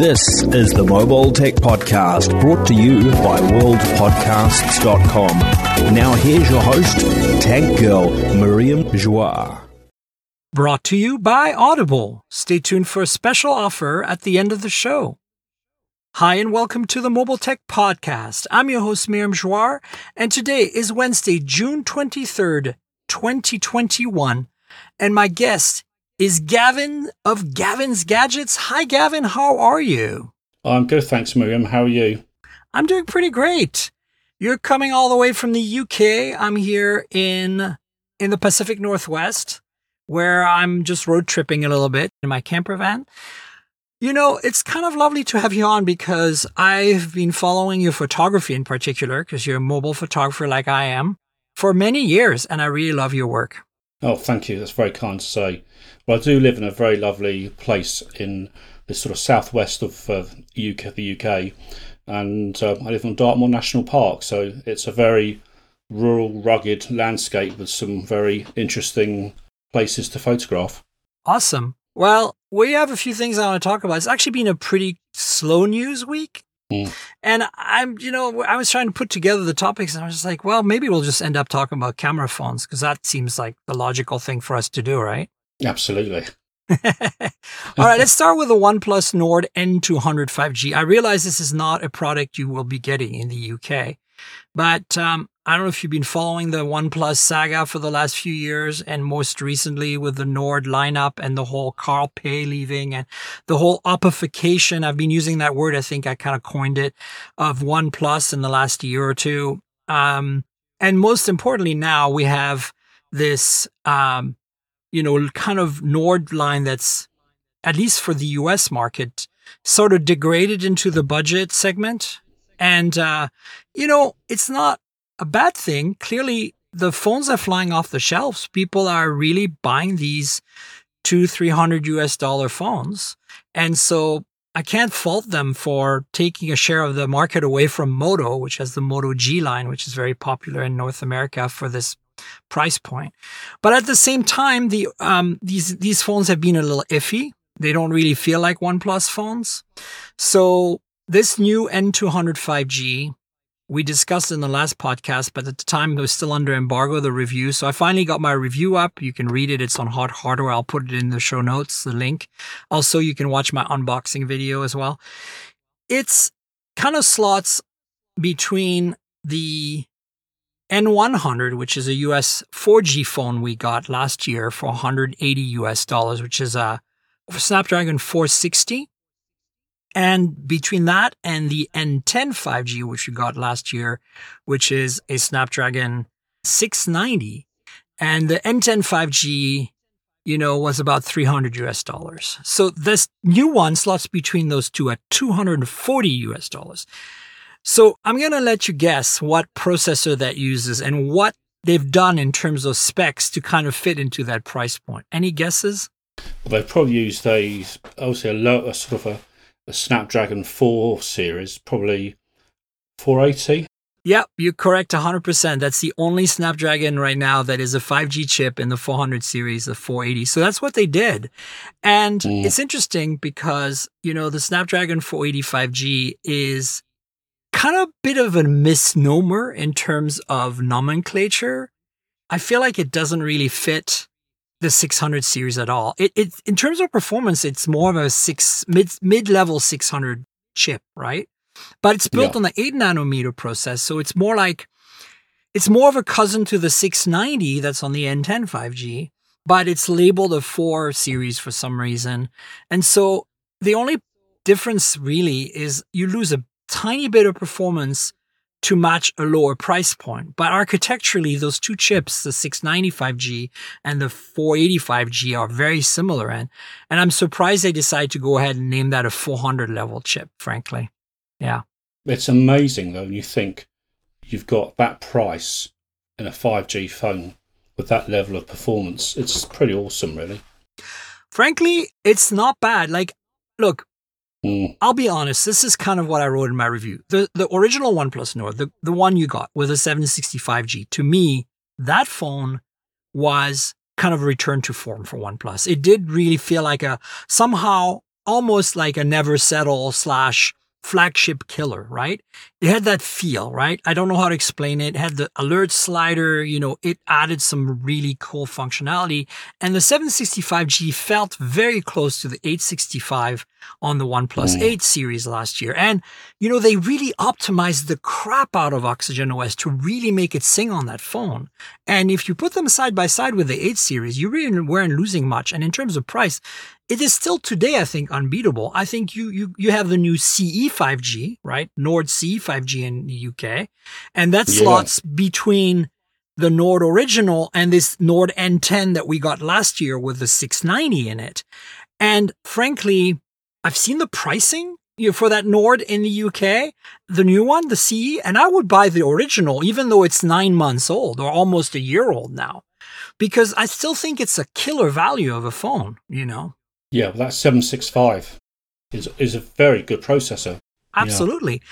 This is the Mobile Tech Podcast brought to you by worldpodcasts.com. Now here's your host, Tech Girl Miriam Joire. Brought to you by Audible. Stay tuned for a special offer at the end of the show. Hi, and welcome to the Mobile Tech Podcast. I'm your host, Miriam Joire, and today is Wednesday, June 23rd, 2021, and my guest is Gavin of Gavin's Gadgets. Hi, Gavin. How are you? Oh, I'm good, thanks, Miriam. How are you? I'm doing pretty great. You're coming all the way from the UK. I'm here in in the Pacific Northwest, where I'm just road tripping a little bit in my camper van. You know, it's kind of lovely to have you on because I've been following your photography in particular, because you're a mobile photographer like I am, for many years, and I really love your work. Oh, thank you. That's very kind to say. Well, I do live in a very lovely place in the sort of southwest of uh, UK, the UK, and uh, I live on Dartmoor National Park. So it's a very rural, rugged landscape with some very interesting places to photograph. Awesome. Well, we have a few things I want to talk about. It's actually been a pretty slow news week. Mm. And I'm, you know, I was trying to put together the topics and I was just like, well, maybe we'll just end up talking about camera phones because that seems like the logical thing for us to do, right? Absolutely. All right, let's start with the OnePlus Nord N200 5G. I realize this is not a product you will be getting in the UK, but um, I don't know if you've been following the OnePlus saga for the last few years, and most recently with the Nord lineup and the whole Carl Pei leaving and the whole oppification. I've been using that word. I think I kind of coined it of OnePlus in the last year or two. Um, and most importantly, now we have this, um, you know, kind of Nord line that's at least for the US market, sort of degraded into the budget segment. And, uh, you know, it's not a bad thing. Clearly, the phones are flying off the shelves. People are really buying these two, three hundred US dollar phones. And so I can't fault them for taking a share of the market away from Moto, which has the Moto G line, which is very popular in North America for this price point. But at the same time, the um, these these phones have been a little iffy. They don't really feel like OnePlus phones. So this new N200 5G we discussed in the last podcast, but at the time it was still under embargo, the review. So I finally got my review up. You can read it. It's on Hot Hardware. I'll put it in the show notes, the link. Also, you can watch my unboxing video as well. It's kind of slots between the N100, which is a US 4G phone we got last year for 180 US dollars, which is a Snapdragon 460 and between that and the N10 5G, which we got last year, which is a Snapdragon 690, and the N10 5G, you know, was about 300 US dollars. So this new one slots between those two at 240 US dollars. So I'm going to let you guess what processor that uses and what they've done in terms of specs to kind of fit into that price point. Any guesses? Well, they've probably used a, obviously a, low, a sort of a the Snapdragon 4 series, probably 480. Yep, you're correct 100%. That's the only Snapdragon right now that is a 5G chip in the 400 series, the 480. So that's what they did. And mm. it's interesting because, you know, the Snapdragon 480 5G is kind of a bit of a misnomer in terms of nomenclature. I feel like it doesn't really fit the 600 series at all. It, it in terms of performance, it's more of a six mid mid level 600 chip, right? But it's built yeah. on the eight nanometer process, so it's more like it's more of a cousin to the 690 that's on the N10 5G, but it's labeled a four series for some reason, and so the only difference really is you lose a tiny bit of performance to match a lower price point. But architecturally, those two chips, the 695G and the 485G are very similar. And, and I'm surprised they decided to go ahead and name that a 400 level chip, frankly. Yeah. It's amazing though, when you think you've got that price in a 5G phone with that level of performance. It's pretty awesome, really. Frankly, it's not bad. Like, look, Mm. I'll be honest, this is kind of what I wrote in my review. The the original OnePlus Nord, the, the one you got with a 765G, to me, that phone was kind of a return to form for OnePlus. It did really feel like a somehow almost like a never settle slash flagship killer, right? It had that feel, right? I don't know how to explain it. it. had the alert slider, you know, it added some really cool functionality. And the 765G felt very close to the 865 on the OnePlus mm. 8 series last year. And, you know, they really optimized the crap out of Oxygen OS to really make it sing on that phone. And if you put them side by side with the 8 series, you really weren't losing much. And in terms of price, it is still today, I think, unbeatable. I think you you you have the new CE 5G, right? Nord CE 5G in the UK, and that yeah. slots between the Nord original and this Nord N10 that we got last year with the 690 in it. And frankly, I've seen the pricing for that Nord in the UK, the new one, the CE, and I would buy the original, even though it's nine months old or almost a year old now, because I still think it's a killer value of a phone, you know? Yeah, well, that 765 is, is a very good processor. Absolutely. Yeah.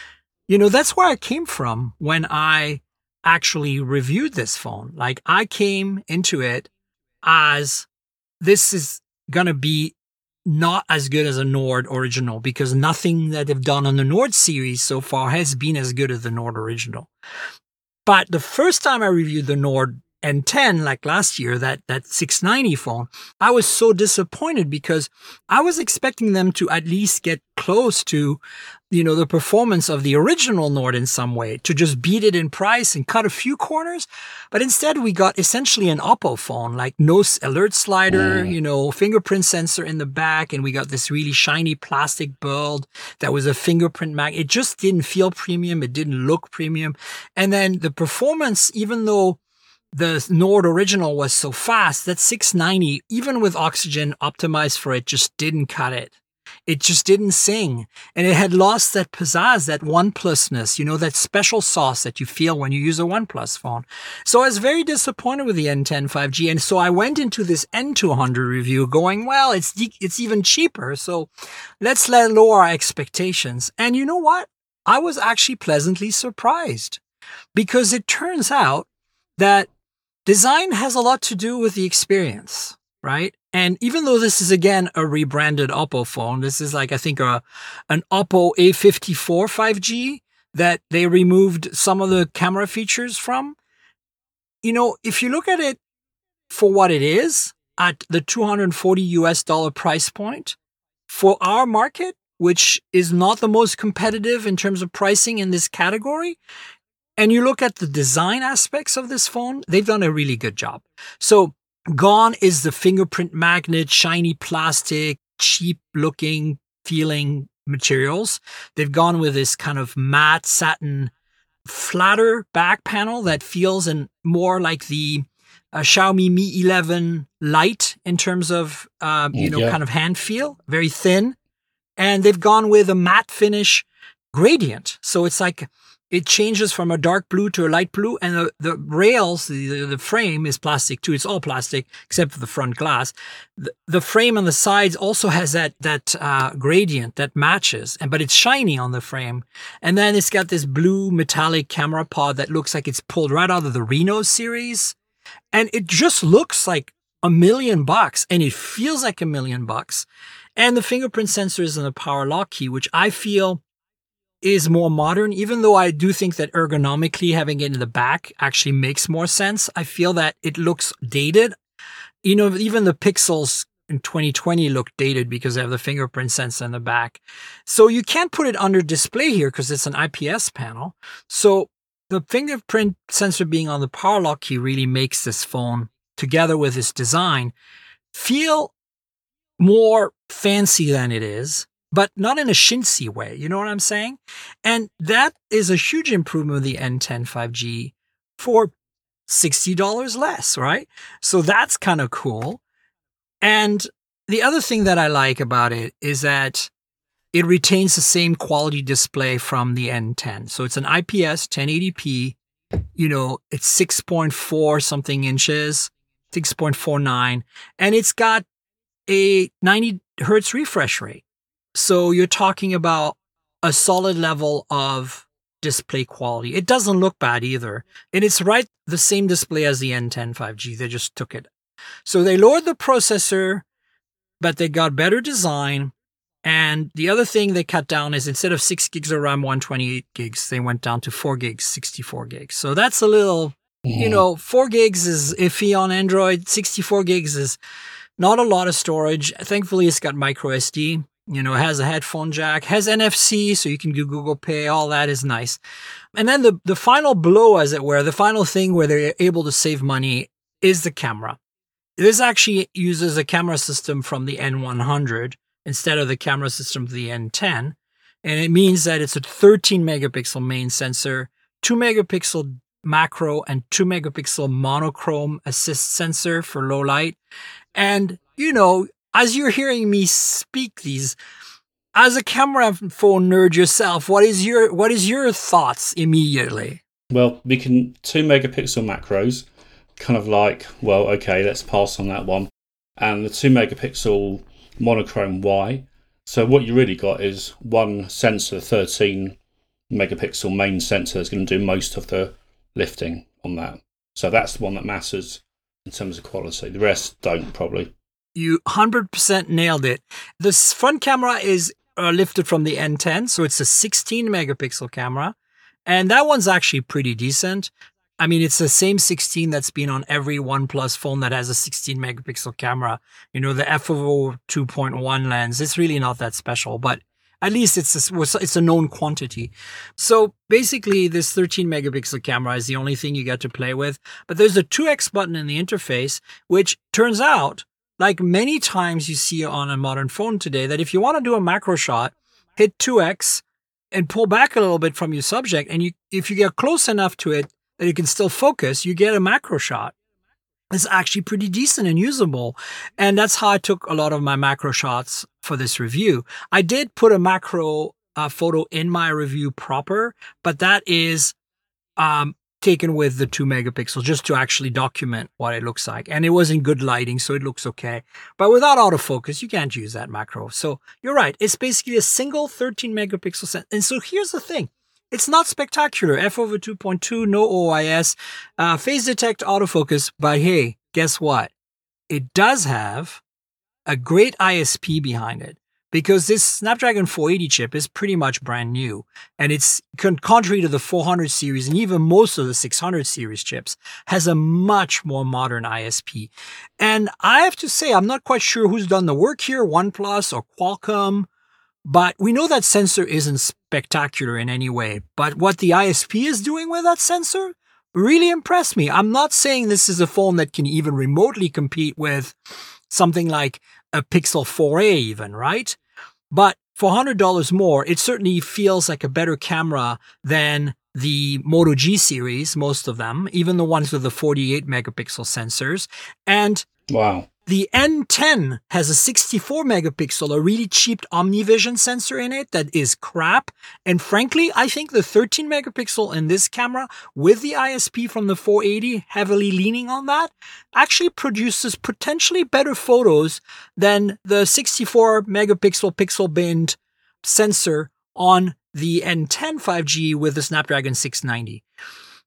You know, that's where I came from when I actually reviewed this phone. Like, I came into it as this is going to be not as good as a Nord original because nothing that they've done on the Nord series so far has been as good as the Nord original. But the first time I reviewed the Nord N10 like last year that that 690 phone i was so disappointed because i was expecting them to at least get close to you know the performance of the original nord in some way to just beat it in price and cut a few corners. But instead we got essentially an oppo phone like no alert slider mm. you know fingerprint sensor in the back and we got this really shiny plastic build that was a fingerprint mag. It just didn't feel premium. It didn't look premium. And then the performance even though the Nord original was so fast that 690, even with oxygen optimized for it, just didn't cut it. It just didn't sing. And it had lost that pizzazz, that OnePlusness, you know, that special sauce that you feel when you use a OnePlus phone. So I was very disappointed with the N10 5G. And so I went into this N200 review going, well, it's, it's even cheaper. So let's let lower our expectations. And you know what? I was actually pleasantly surprised because it turns out that design has a lot to do with the experience, right? And even though this is again a rebranded Oppo phone, this is like I think a an Oppo A54 5G that they removed some of the camera features from. You know, if you look at it for what it is at the 240 US dollar price point for our market, which is not the most competitive in terms of pricing in this category, and you look at the design aspects of this phone, they've done a really good job. So gone is the fingerprint magnet, shiny plastic, cheap looking feeling materials. They've gone with this kind of matte satin flatter back panel that feels and more like the uh, Xiaomi Mi 11 Lite in terms of uh, you know yeah. kind of hand feel, very thin, and they've gone with a matte finish gradient. So it's like it changes from a dark blue to a light blue and the, the rails the, the frame is plastic too. It's all plastic except for the front glass. The, the frame on the sides also has that that uh, gradient that matches and but it's shiny on the frame. And then it's got this blue metallic camera pod that looks like it's pulled right out of the reno series. And it just looks like a million bucks and it feels like a million bucks. And the fingerprint sensors and the power lock key which i feel is more modern, even though I do think that ergonomically having it in the back actually makes more sense. I feel that it looks dated. You know, even the pixels in 2020 look dated because they have the fingerprint sensor in the back. So you can't put it under display here because it's an IPS panel. So the fingerprint sensor being on the power lock key really makes this phone, together with its design, feel more fancy than it is but not in a chintzy way. You know what I'm saying? And that is a huge improvement of the N10 5G for $60 less, right? So that's kind of cool. And the other thing that I like about it is that it retains the same quality display from the N10. So it's an IPS 1080p, you know, it's 6.4 something inches, 6.49, and it's got a 90 hertz refresh rate. So you're talking about a solid level of display quality. It doesn't look bad either. And it's right the same display as the N10 5G. They just took it. So they lowered the processor, but they got better design And the other thing they cut down is instead of six gigs of RAM, 128 gigs, they went down to four gigs, 64 gigs. So that's a little, Mm-hmm. you know, four gigs is iffy on Android. 64 gigs is not a lot of storage. Thankfully, it's got micro SD. You know, has a headphone jack, has NFC, so you can do Google Pay. All that is nice. And then the, the final blow, as it were, the final thing where they're able to save money is the camera. This actually uses a camera system from the N100 instead of the camera system of the N10. And it means that it's a 13 megapixel main sensor, 2 megapixel macro, and 2 megapixel monochrome assist sensor for low light. And, you know, as you're hearing me speak these, as a camera phone nerd yourself, what is your what is your thoughts immediately? Well, we can two megapixel macros, kind of like, well, okay, let's pass on that one. And the two megapixel monochrome Y. So what you really got is one sensor, 13 megapixel main sensor is going to do most of the lifting on that. So that's the one that matters in terms of quality. The rest don't probably. You 100% nailed it. This front camera is uh, lifted from the N10, so it's a 16 megapixel camera. And that one's actually pretty decent. I mean, it's the same 16 that's been on every OnePlus phone that has a 16 megapixel camera. You know, the f/o 2.1 lens. It's really not that special, but at least it's a, it's a known quantity. So basically, this 13 megapixel camera is the only thing you get to play with. But there's a 2x button in the interface, which turns out, like many times you see on a modern phone today, that if you want to do a macro shot, hit 2x and pull back a little bit from your subject. And you, if you get close enough to it that you can still focus, you get a macro shot. It's actually pretty decent and usable. And that's how I took a lot of my macro shots for this review. I did put a macro uh, photo in my review proper, but that is um, taken with the two megapixel just to actually document what it looks like. And it was in good lighting, so it looks okay. But without autofocus, you can't use that macro. So you're right. It's basically a single 13 megapixel set. And so here's the thing. It's not spectacular. F over 2.2, no OIS, uh, phase detect autofocus. But hey, guess what? It does have a great ISP behind it because this Snapdragon 480 chip is pretty much brand new. And it's contrary to the 400 series and even most of the 600 series chips has a much more modern ISP. And I have to say, I'm not quite sure who's done the work here, OnePlus or Qualcomm. But we know that sensor isn't spectacular in any way. But what the ISP is doing with that sensor really impressed me. I'm not saying this is a phone that can even remotely compete with something like a Pixel 4a even, right? But for $100 more, it certainly feels like a better camera than the Moto G series, most of them, even the ones with the 48 megapixel sensors. And Wow. The N10 has a 64 megapixel, a really cheap OmniVision sensor in it that is crap. And frankly, I think the 13 megapixel in this camera with the ISP from the 480 heavily leaning on that actually produces potentially better photos than the 64 megapixel pixel binned sensor on the N10 5G with the Snapdragon 690.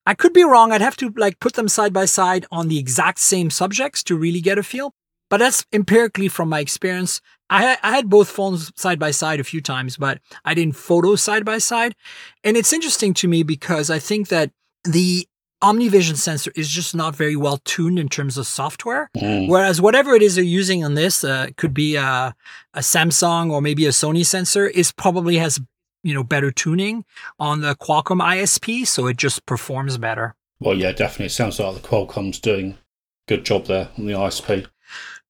I could be wrong. I'd have to like put them side by side on the exact same subjects to really get a feel. But that's empirically from my experience. I, I had both phones side by side a few times, but I didn't photo side by side. And it's interesting to me because I think that the OmniVision sensor is just not very well tuned in terms of software. Mm. Whereas whatever it is they're using on this, uh, could be a, a Samsung or maybe a Sony sensor, is probably has you know better tuning on the Qualcomm ISP, so it just performs better. Well, yeah, definitely. It sounds like the Qualcomm's doing a good job there on the ISP.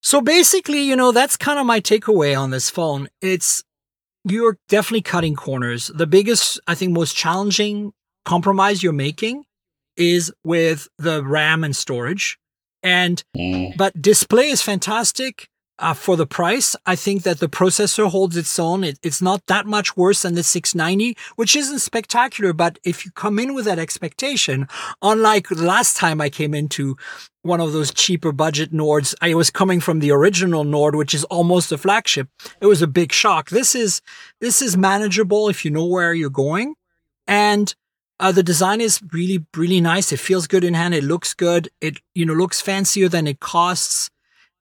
So basically, you know, that's kind of my takeaway on this phone. It's you're definitely cutting corners. The biggest, I think, most challenging compromise you're making is with the RAM and storage. And Mm. but display is fantastic uh, for the price. I think that the processor holds its own. It, it's not that much worse than the 690, which isn't spectacular. But if you come in with that expectation, unlike last time I came into one of those cheaper budget Nords, I was coming from the original Nord, which is almost a flagship. It was a big shock. This is this is manageable if you know where you're going, and uh, the design is really, really nice. It feels good in hand. It looks good. It, you know, looks fancier than it costs.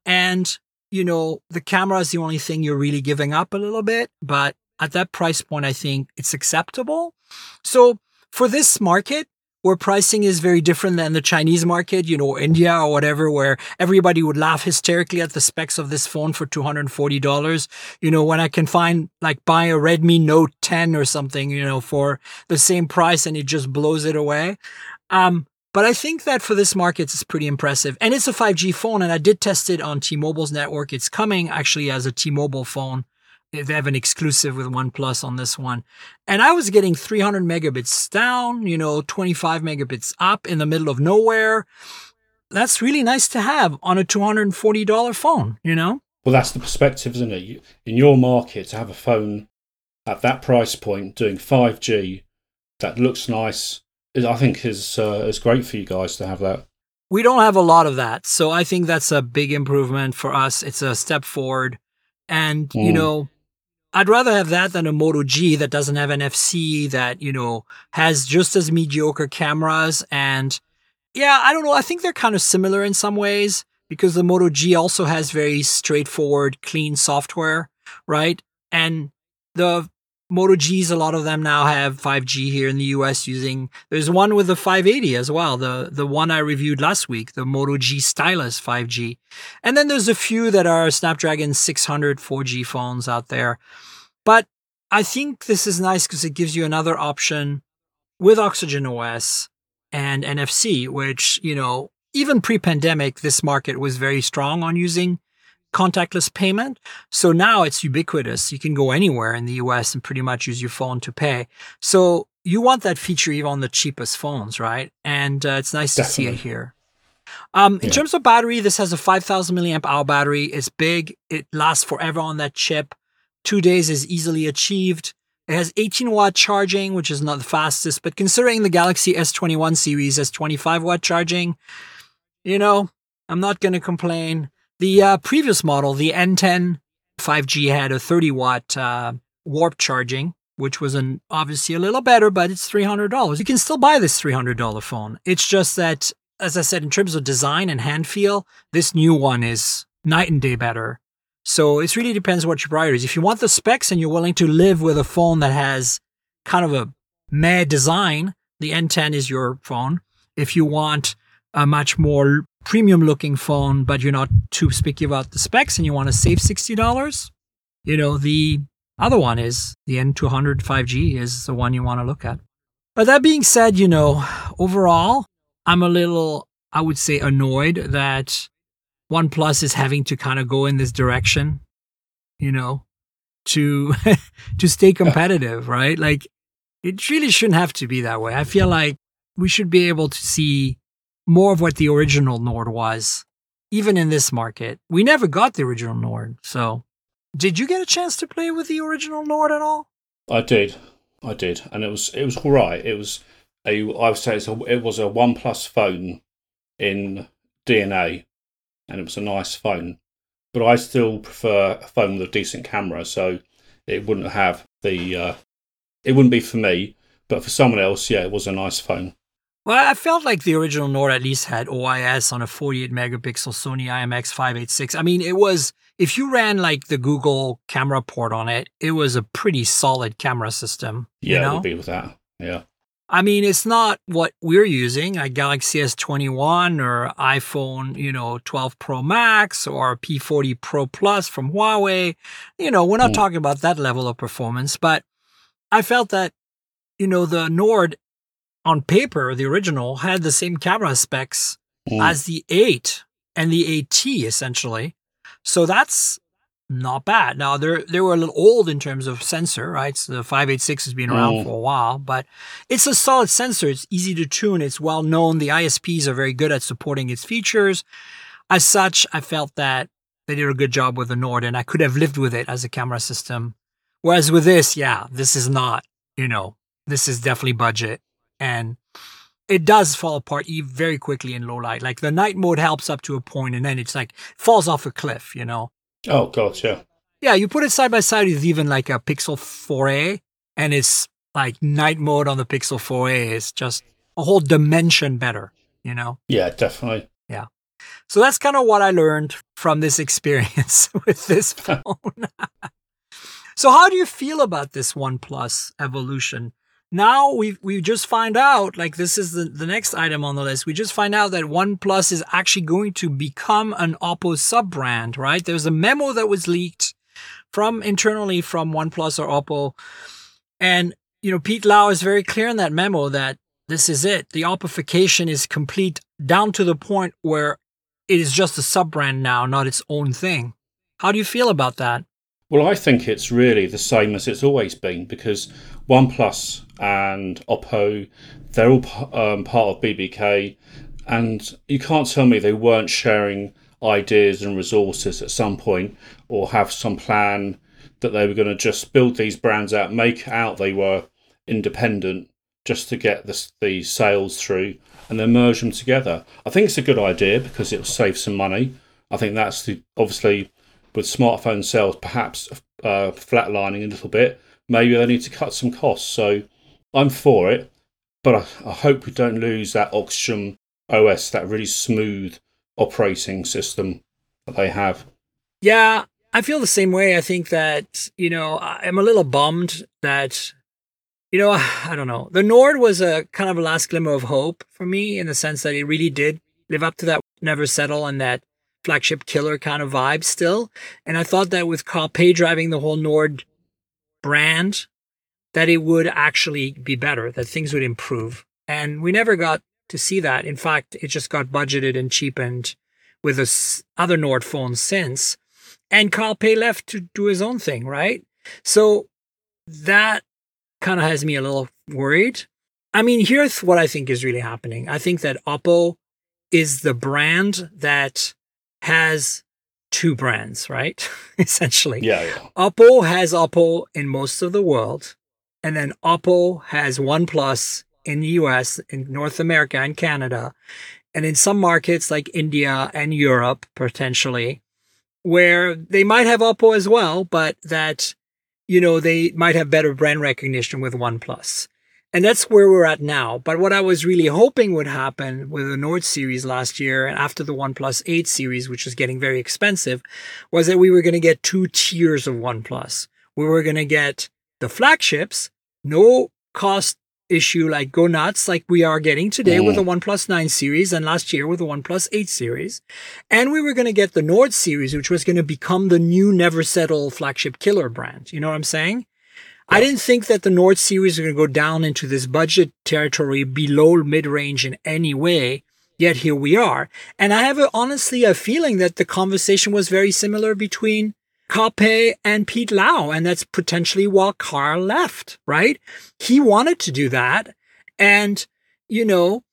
And you know, the camera is the only thing you're really giving up a little bit, but at that price point, I think it's acceptable. So for this market, where pricing is very different than the Chinese market, you know, India or whatever, where everybody would laugh hysterically at the specs of this phone for $240. You know, when I can find like buy a Redmi Note 10 or something, you know, for the same price and it just blows it away. Um, but I think that for this market, it's pretty impressive. And it's a 5G phone. And I did test it on T-Mobile's network. It's coming actually as a T-Mobile phone they have an exclusive with OnePlus on this one. And I was getting 300 megabits down, you know, 25 megabits up in the middle of nowhere. That's really nice to have on a $240 phone, you know? Well, that's the perspective, isn't it? In your market, to have a phone at that price point doing 5G that looks nice, I think is, uh, is great for you guys to have that. We don't have a lot of that. So I think that's a big improvement for us. It's a step forward. And, mm. you know, I'd rather have that than a Moto G that doesn't have NFC that, you know, has just as mediocre cameras. And yeah, I don't know. I think they're kind of similar in some ways because the Moto G also has very straightforward, clean software, right? And the Moto Gs, a lot of them now have 5G here in the US using, there's one with the 580 as well. The, the one I reviewed last week, the Moto G Stylus 5G. And then there's a few that are Snapdragon 600 4G phones out there. But I think this is nice because it gives you another option with Oxygen OS and NFC, which, you know, even pre pandemic, this market was very strong on using contactless payment. So now it's ubiquitous. You can go anywhere in the US and pretty much use your phone to pay. So you want that feature even on the cheapest phones, right? And uh, it's nice Definitely. to see it here. Um, in yeah. terms of battery, this has a 5000 milliamp hour battery. It's big. It lasts forever on that chip. Two days is easily achieved. It has 18 watt charging, which is not the fastest, but considering the Galaxy S21 series has 25 watt charging, you know, I'm not going to complain. The uh, previous model, the N10 5G, had a 30 watt uh, warp charging, which was an, obviously a little better, but it's $300. You can still buy this $300 phone. It's just that, as I said, in terms of design and hand feel, this new one is night and day better. So it really depends what your priority is. If you want the specs and you're willing to live with a phone that has kind of a mad design, the N10 is your phone. If you want a much more premium looking phone, but you're not too picky about the specs and you want to save $60, you know, the other one is the N200 5G is the one you want to look at. But that being said, you know, overall, I'm a little, I would say, annoyed that OnePlus is having to kind of go in this direction, you know, to to stay competitive, right? Like it really shouldn't have to be that way. I feel like we should be able to see more of what the original Nord was, even in this market. We never got the original Nord. So, did you get a chance to play with the original Nord at all? I did, I did, and it was it was all right. It was a I would say a, it was a OnePlus phone in DNA, and it was a nice phone. But I still prefer a phone with a decent camera, so it wouldn't have the uh, it wouldn't be for me. But for someone else, yeah, it was a nice phone. Well, I felt like the original Nord at least had OIS on a 48 megapixel Sony IMX 586. I mean, it was, if you ran like the Google camera port on it, it was a pretty solid camera system. Yeah, you know? it would be with that. Yeah. I mean, it's not what we're using, a Galaxy S21 or iPhone, you know, 12 Pro Max or P40 Pro Plus from Huawei. You know, we're not mm. talking about that level of performance, but I felt that, you know, the Nord on paper, the original had the same camera specs mm. as the 8 and the 8T essentially. So that's not bad. Now they're they were a little old in terms of sensor, right? So the 586 has been around mm. for a while, but it's a solid sensor. It's easy to tune. It's well known. The ISPs are very good at supporting its features. As such, I felt that they did a good job with the Nord and I could have lived with it as a camera system. Whereas with this, yeah, this is not, you know, this is definitely budget and it does fall apart very quickly in low light. Like the night mode helps up to a point, and then it's like falls off a cliff. You know. Oh god, yeah. Yeah, you put it side by side with even like a Pixel 4a, and it's like night mode on the Pixel 4a is just a whole dimension better. You know. Yeah, definitely. Yeah. So that's kind of what I learned from this experience with this phone. so how do you feel about this OnePlus evolution? Now we we just find out, like this is the, the next item on the list. We just find out that OnePlus is actually going to become an Oppo sub brand, right? There's a memo that was leaked from internally from OnePlus or Oppo. And, you know, Pete Lau is very clear in that memo that this is it. The Oppification is complete down to the point where it is just a sub brand now, not its own thing. How do you feel about that? Well, I think it's really the same as it's always been because OnePlus and Oppo, they're all um, part of BBK, and you can't tell me they weren't sharing ideas and resources at some point or have some plan that they were going to just build these brands out, make out they were independent just to get the, the sales through and then merge them together. I think it's a good idea because it will save some money. I think that's the obviously with smartphone sales perhaps uh, flatlining a little bit. Maybe they need to cut some costs. So I'm for it, but I, I hope we don't lose that Oxygen OS, that really smooth operating system that they have. Yeah, I feel the same way. I think that, you know, I'm a little bummed that, you know, I don't know. The Nord was a kind of a last glimmer of hope for me in the sense that it really did live up to that never settle and that flagship killer kind of vibe still. And I thought that with Carl Pei driving the whole Nord brand, that it would actually be better, that things would improve. And we never got to see that. In fact, it just got budgeted and cheapened with the other Nord phones since. And Carl Pei left to do his own thing, right? So that kind of has me a little worried. I mean, here's what I think is really happening. I think that Oppo is the brand that has two brands, right? Essentially. Yeah, yeah. Oppo has Oppo in most of the world. And then Oppo has OnePlus in the US, in North America and Canada, and in some markets like India and Europe, potentially, where they might have Oppo as well, but that, you know, they might have better brand recognition with OnePlus. And that's where we're at now. But what I was really hoping would happen with the Nord series last year and after the OnePlus 8 series, which was getting very expensive, was that we were going to get two tiers of OnePlus. We were going to get the flagships, no cost issue like go nuts like we are getting today mm. with the OnePlus 9 series and last year with the OnePlus 8 series. And we were going to get the Nord series, which was going to become the new never settle flagship killer brand. You know what I'm saying? I didn't think that the Nord series was going to go down into this budget territory below mid range in any way. Yet here we are. And I have a, honestly a feeling that the conversation was very similar between Carl and Pete Lau. And that's potentially why Carl left, right? He wanted to do that. And, you know,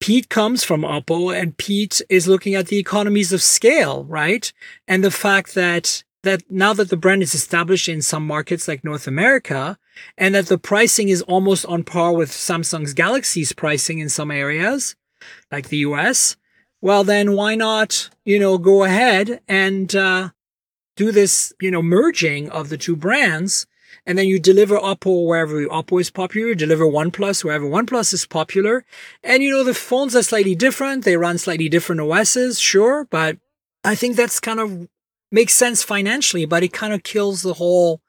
Pete comes from Oppo and Pete is looking at the economies of scale, right? And the fact that that now that the brand is established in some markets like North America and that the pricing is almost on par with Samsung's Galaxy's pricing in some areas like the US, well, then why not, you know, go ahead and, uh, do this, you know, merging of the two brands. And then you deliver Oppo wherever Oppo is popular, deliver OnePlus wherever OnePlus is popular. And you know, the phones are slightly different. They run slightly different OSs, sure. But I think that's kind of makes sense financially, but it kind of kills the whole,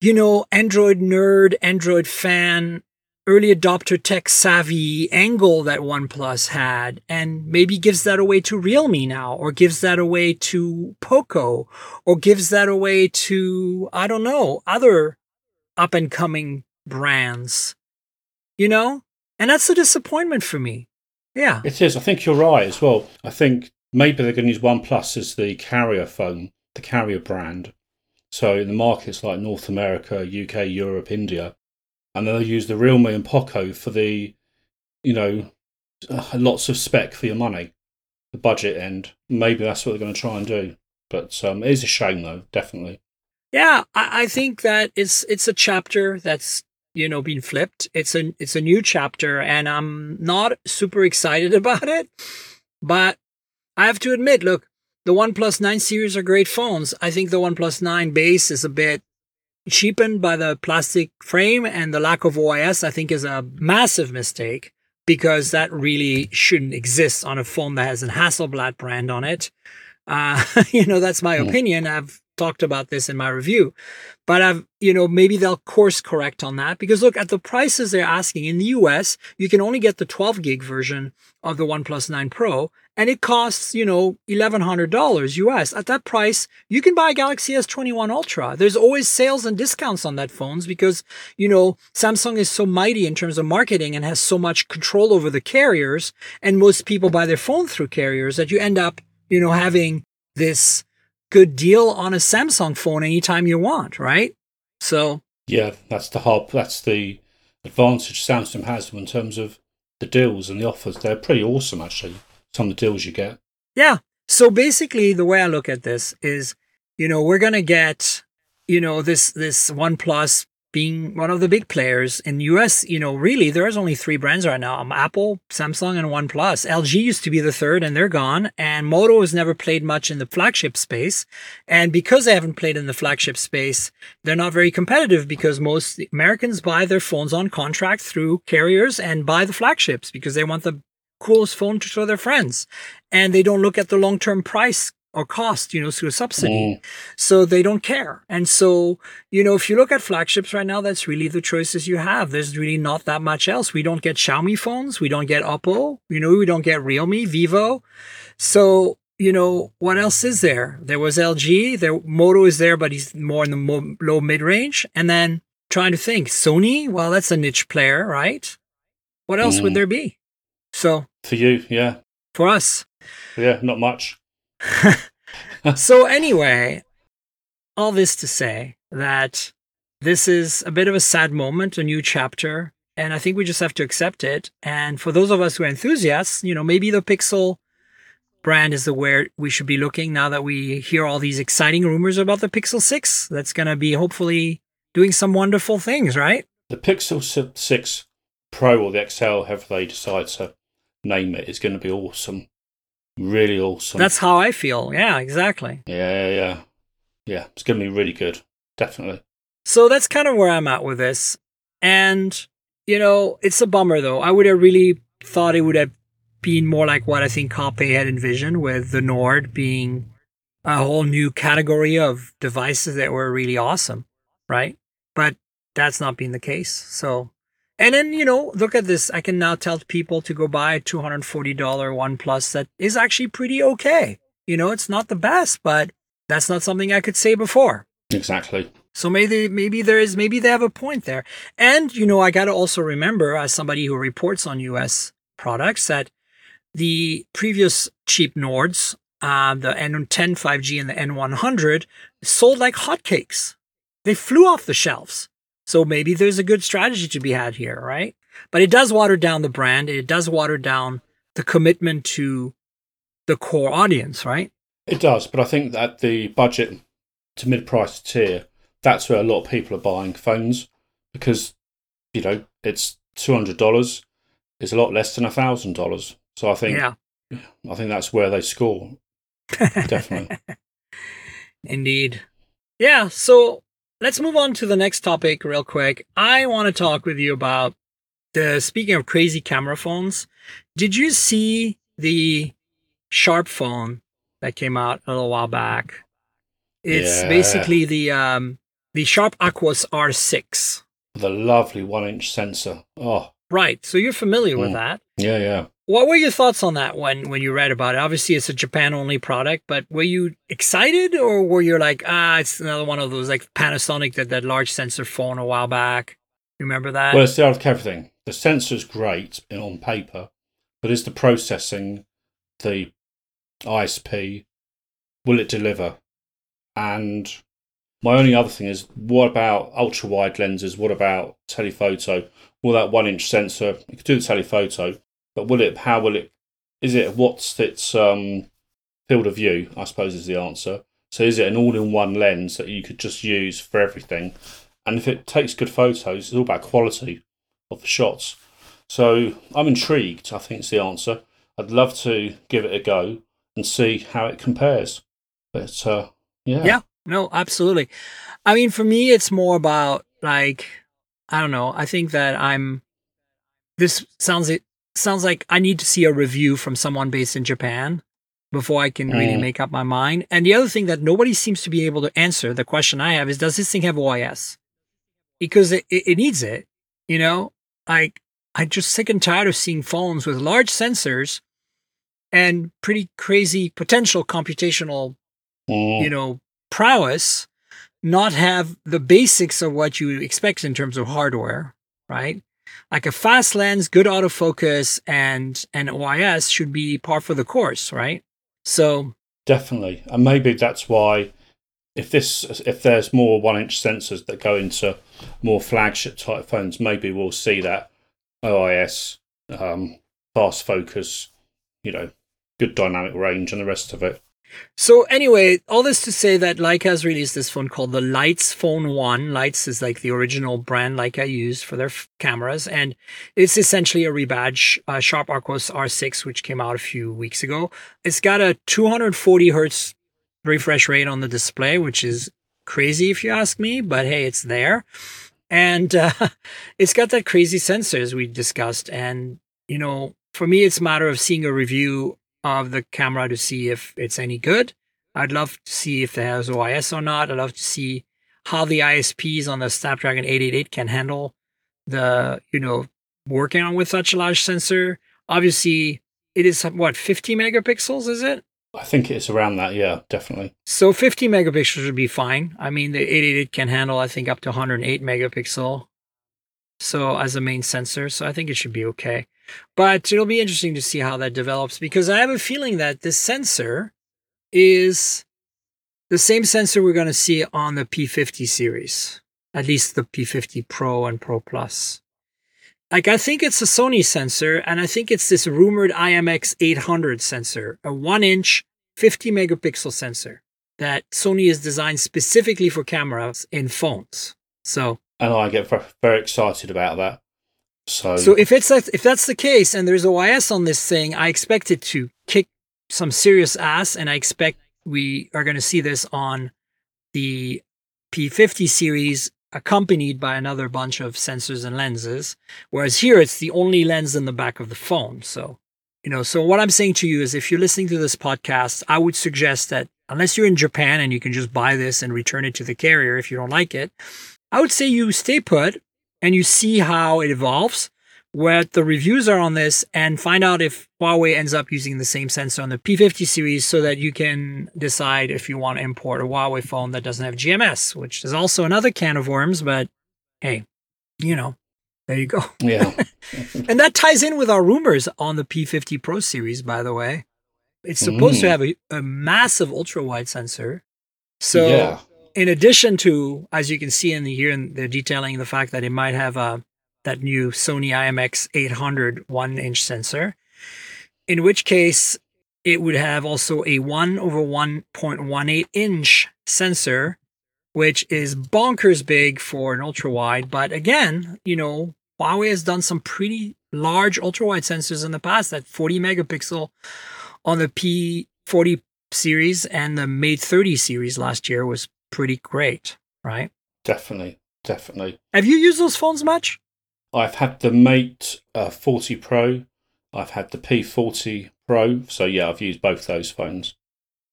you know, Android nerd, Android fan early adopter tech savvy angle that OnePlus had and maybe gives that away to Realme now or gives that away to Poco or gives that away to, I don't know, other up and coming brands, you know? And that's a disappointment for me. Yeah. It is. I think you're right as well. I think maybe they're going to use OnePlus as the carrier phone, the carrier brand. So in the markets like North America, UK, Europe, India, and then they'll use the Realme and Poco for the, you know, uh, lots of spec for your money, the budget end. Maybe that's what they're going to try and do. But um, it is a shame, though, definitely. Yeah, I, I think that it's it's a chapter that's you know been flipped. It's a it's a new chapter, and I'm not super excited about it. But I have to admit, look, the OnePlus 9 series are great phones. I think the OnePlus 9 base is a bit cheapened by the plastic frame and the lack of OIS, I think is a massive mistake. because that really shouldn't exist on a phone that has a Hasselblad brand on it. Uh, you know, that's my Mm. opinion. I've talked about this in my review, but I've, you know, maybe they'll course correct on that because look at the prices they're asking in the US, you can only get the 12 gig version of the OnePlus 9 Pro and it costs, you know, $1,100 US. At that price, you can buy a Galaxy S21 Ultra. There's always sales and discounts on that phones because, you know, Samsung is so mighty in terms of marketing and has so much control over the carriers. And most people buy their phone through carriers that you end up, you know, having this good deal on a Samsung phone anytime you want, right? So, Yeah, that's the hard. That's the advantage Samsung has in terms of the deals and the offers. They're pretty awesome, actually. Some of the deals you get. Yeah. So basically, the way I look at this is, you know, we're gonna get, you know, this this OnePlus being one of the big players in US. You know, really, there's only three brands right now: um, Apple, Samsung, and OnePlus. LG used to be the third, and they're gone. And Moto has never played much in the flagship space, and because they haven't played in the flagship space, they're not very competitive because most Americans buy their phones on contract through carriers and buy the flagships because they want the coolest phone to show their friends and they don't look at the long-term price or cost, you know, through a subsidy. Mm. So they don't care. And so, you know, if you look at flagships right now, that's really the choices you have. There's really not that much else. We don't get Xiaomi phones. We don't get Oppo. You know, we don't get Realme, Vivo. So, you know, what else is there? There was LG. There, Moto is there, but he's more in the mo- low mid range. And then trying to think, Sony. Well, that's a niche player, right? What else would Mm. there be? So For you, yeah. for us, Yeah, not much. so anyway, all this to say that this is a bit of a sad moment, a new chapter, and I think we just have to accept it. And for those of us who are enthusiasts, you know, maybe the Pixel brand is the where we should be looking now that we hear all these exciting rumors about the Pixel 6 that's going to be hopefully doing some wonderful things, right? The Pixel 6 Pro or the XL, however they decide to name it. it, is going to be awesome. Really awesome. That's how I feel. Yeah, exactly. yeah, yeah, yeah. Yeah, it's going to be really good. Definitely. So that's kind of where I'm at with this. And, you know, it's a bummer though. I would have really thought it would have been more like what I think Carl Pei had envisioned with the Nord being a whole new category of devices that were really awesome, right? But that's not been the case. So, and then, you know, look at this. I can now tell people to go buy a $240 OnePlus that is actually pretty okay. You know, it's not the best, but that's not something I could say before. Exactly. So maybe maybe there is maybe they have a point there. And you know, I got to also remember as somebody who reports on US products that the previous cheap Nords, uh, the N10 5G and the N100 sold like hotcakes. They flew off the shelves. So maybe there's a good strategy to be had here, right? But it does water down the brand. It does water down the commitment to the core audience, right? It does, but I think that the budget to mid price tier, that's where a lot of people are buying phones because, you know, it's $200 is a lot less than $1,000. So I think, Yeah. I think that's where they score. Definitely. Indeed. Yeah, so let's move on to the next topic real quick. I want to talk with you about the speaking of crazy camera phones. Did you see the Sharp phone that came out a little while back? It's Yeah. basically the um the Sharp Aquos R6. the lovely one inch sensor. Oh, Right. So you're familiar with Mm. that. yeah, yeah. What were your thoughts on that when when you read about it? Obviously, it's a Japan only product, but were you excited or were you like, ah, it's another one of those like Panasonic that that large sensor phone a while back? Remember that? Well, it's the like everything. The sensor's great on paper, but is the processing, the ISP, will it deliver? And my only other thing is, what about ultra wide lenses? What about telephoto? Will that one inch sensor? You could do the telephoto, but will it? How will it? Is it what's its um, field of view? I suppose is the answer. So is it an all in one lens that you could just use for everything? And if it takes good photos, it's all about quality of the shots. So I'm intrigued. I think it's the answer. I'd love to give it a go and see how it compares. But uh, yeah, Yeah. No, absolutely. I mean, for me, it's more about like, I don't know. I think that I'm, this sounds sounds like I need to see a review from someone based in Japan before I can really Mm. make up my mind. And the other thing that nobody seems to be able to answer, the question I have is, does this thing have OIS? Because it, it, it needs it. You know, like I'm just sick and tired of seeing phones with large sensors and pretty crazy potential computational Mm. you know, prowess, not have the basics of what you expect in terms of hardware, right? Like a fast lens, good autofocus, and an OIS should be par for the course, right? So Definitely, and maybe that's why if this if there's more one inch sensors that go into more flagship type phones, maybe we'll see that OIS, um, fast focus, you know, good dynamic range, and the rest of it. So anyway, all this to say that Leica has released this phone called the Leitz Phone One. Leitz is like the original brand Leica used for their f- cameras, and it's essentially a rebadge uh, Sharp Aquos R6, which came out a few weeks ago. It's got a 240 hertz refresh rate on the display, which is crazy if you ask me, but hey, it's there, and uh, it's got that crazy sensor as we discussed, and you know, for me, it's a matter of seeing a review of the camera to see if it's any good. I'd love to see if it has OIS or not. I'd love to see how the ISPs on the Snapdragon 888 can handle the, you know, working on with such a large sensor. Obviously, it is what 50 megapixels, is it? I think it's around that. Yeah, definitely. So 50 megapixels would be fine. I mean, the 888 can handle, I think, up to 108 megapixel. So as a main sensor, so I think it should be okay. But it'll be interesting to see how that develops because I have a feeling that this sensor is the same sensor we're going to see on the P50 series, at least the P50 Pro and Pro Plus. Like, I think it's a Sony sensor, and I think it's this rumored IMX 800 sensor, a one inch, 50 megapixel sensor that Sony has designed specifically for cameras in phones. So, And I get very excited about that. So, so if it's that, if that's the case, and there's OIS on this thing, I expect it to kick some serious ass, and I expect we are going to see this on the P50 series, accompanied by another bunch of sensors and lenses. Whereas here, it's the only lens in the back of the phone. So, you know, so what I'm saying to you is, if you're listening to this podcast, I would suggest that unless you're in Japan and you can just buy this and return it to the carrier if you don't like it, I would say you stay put and you see how it evolves, what the reviews are on this, and find out if Huawei ends up using the same sensor on the P50 series so that you can decide if you want to import a Huawei phone that doesn't have GMS, which is also another can of worms, but hey, you know, there you go. yeah, And that ties in with our rumors on the P50 Pro series, by the way. It's supposed to Mm. have a, a massive ultra wide sensor. So, yeah, in addition to, as you can see in the here, they're detailing the fact that it might have a that new Sony IMX 800 one inch sensor, in which case it would have also a 1 over 1.18 inch sensor, which is bonkers big for an ultra wide. But again, you know, Huawei has done some pretty large ultra wide sensors in the past. That 40 megapixel on the P40 series and the Mate 30 series last year was pretty great, right? definitely, definitely. Have you used those phones much? I've had the Mate uh, 40 Pro. I've had the P40 Pro. So yeah, I've used both those phones.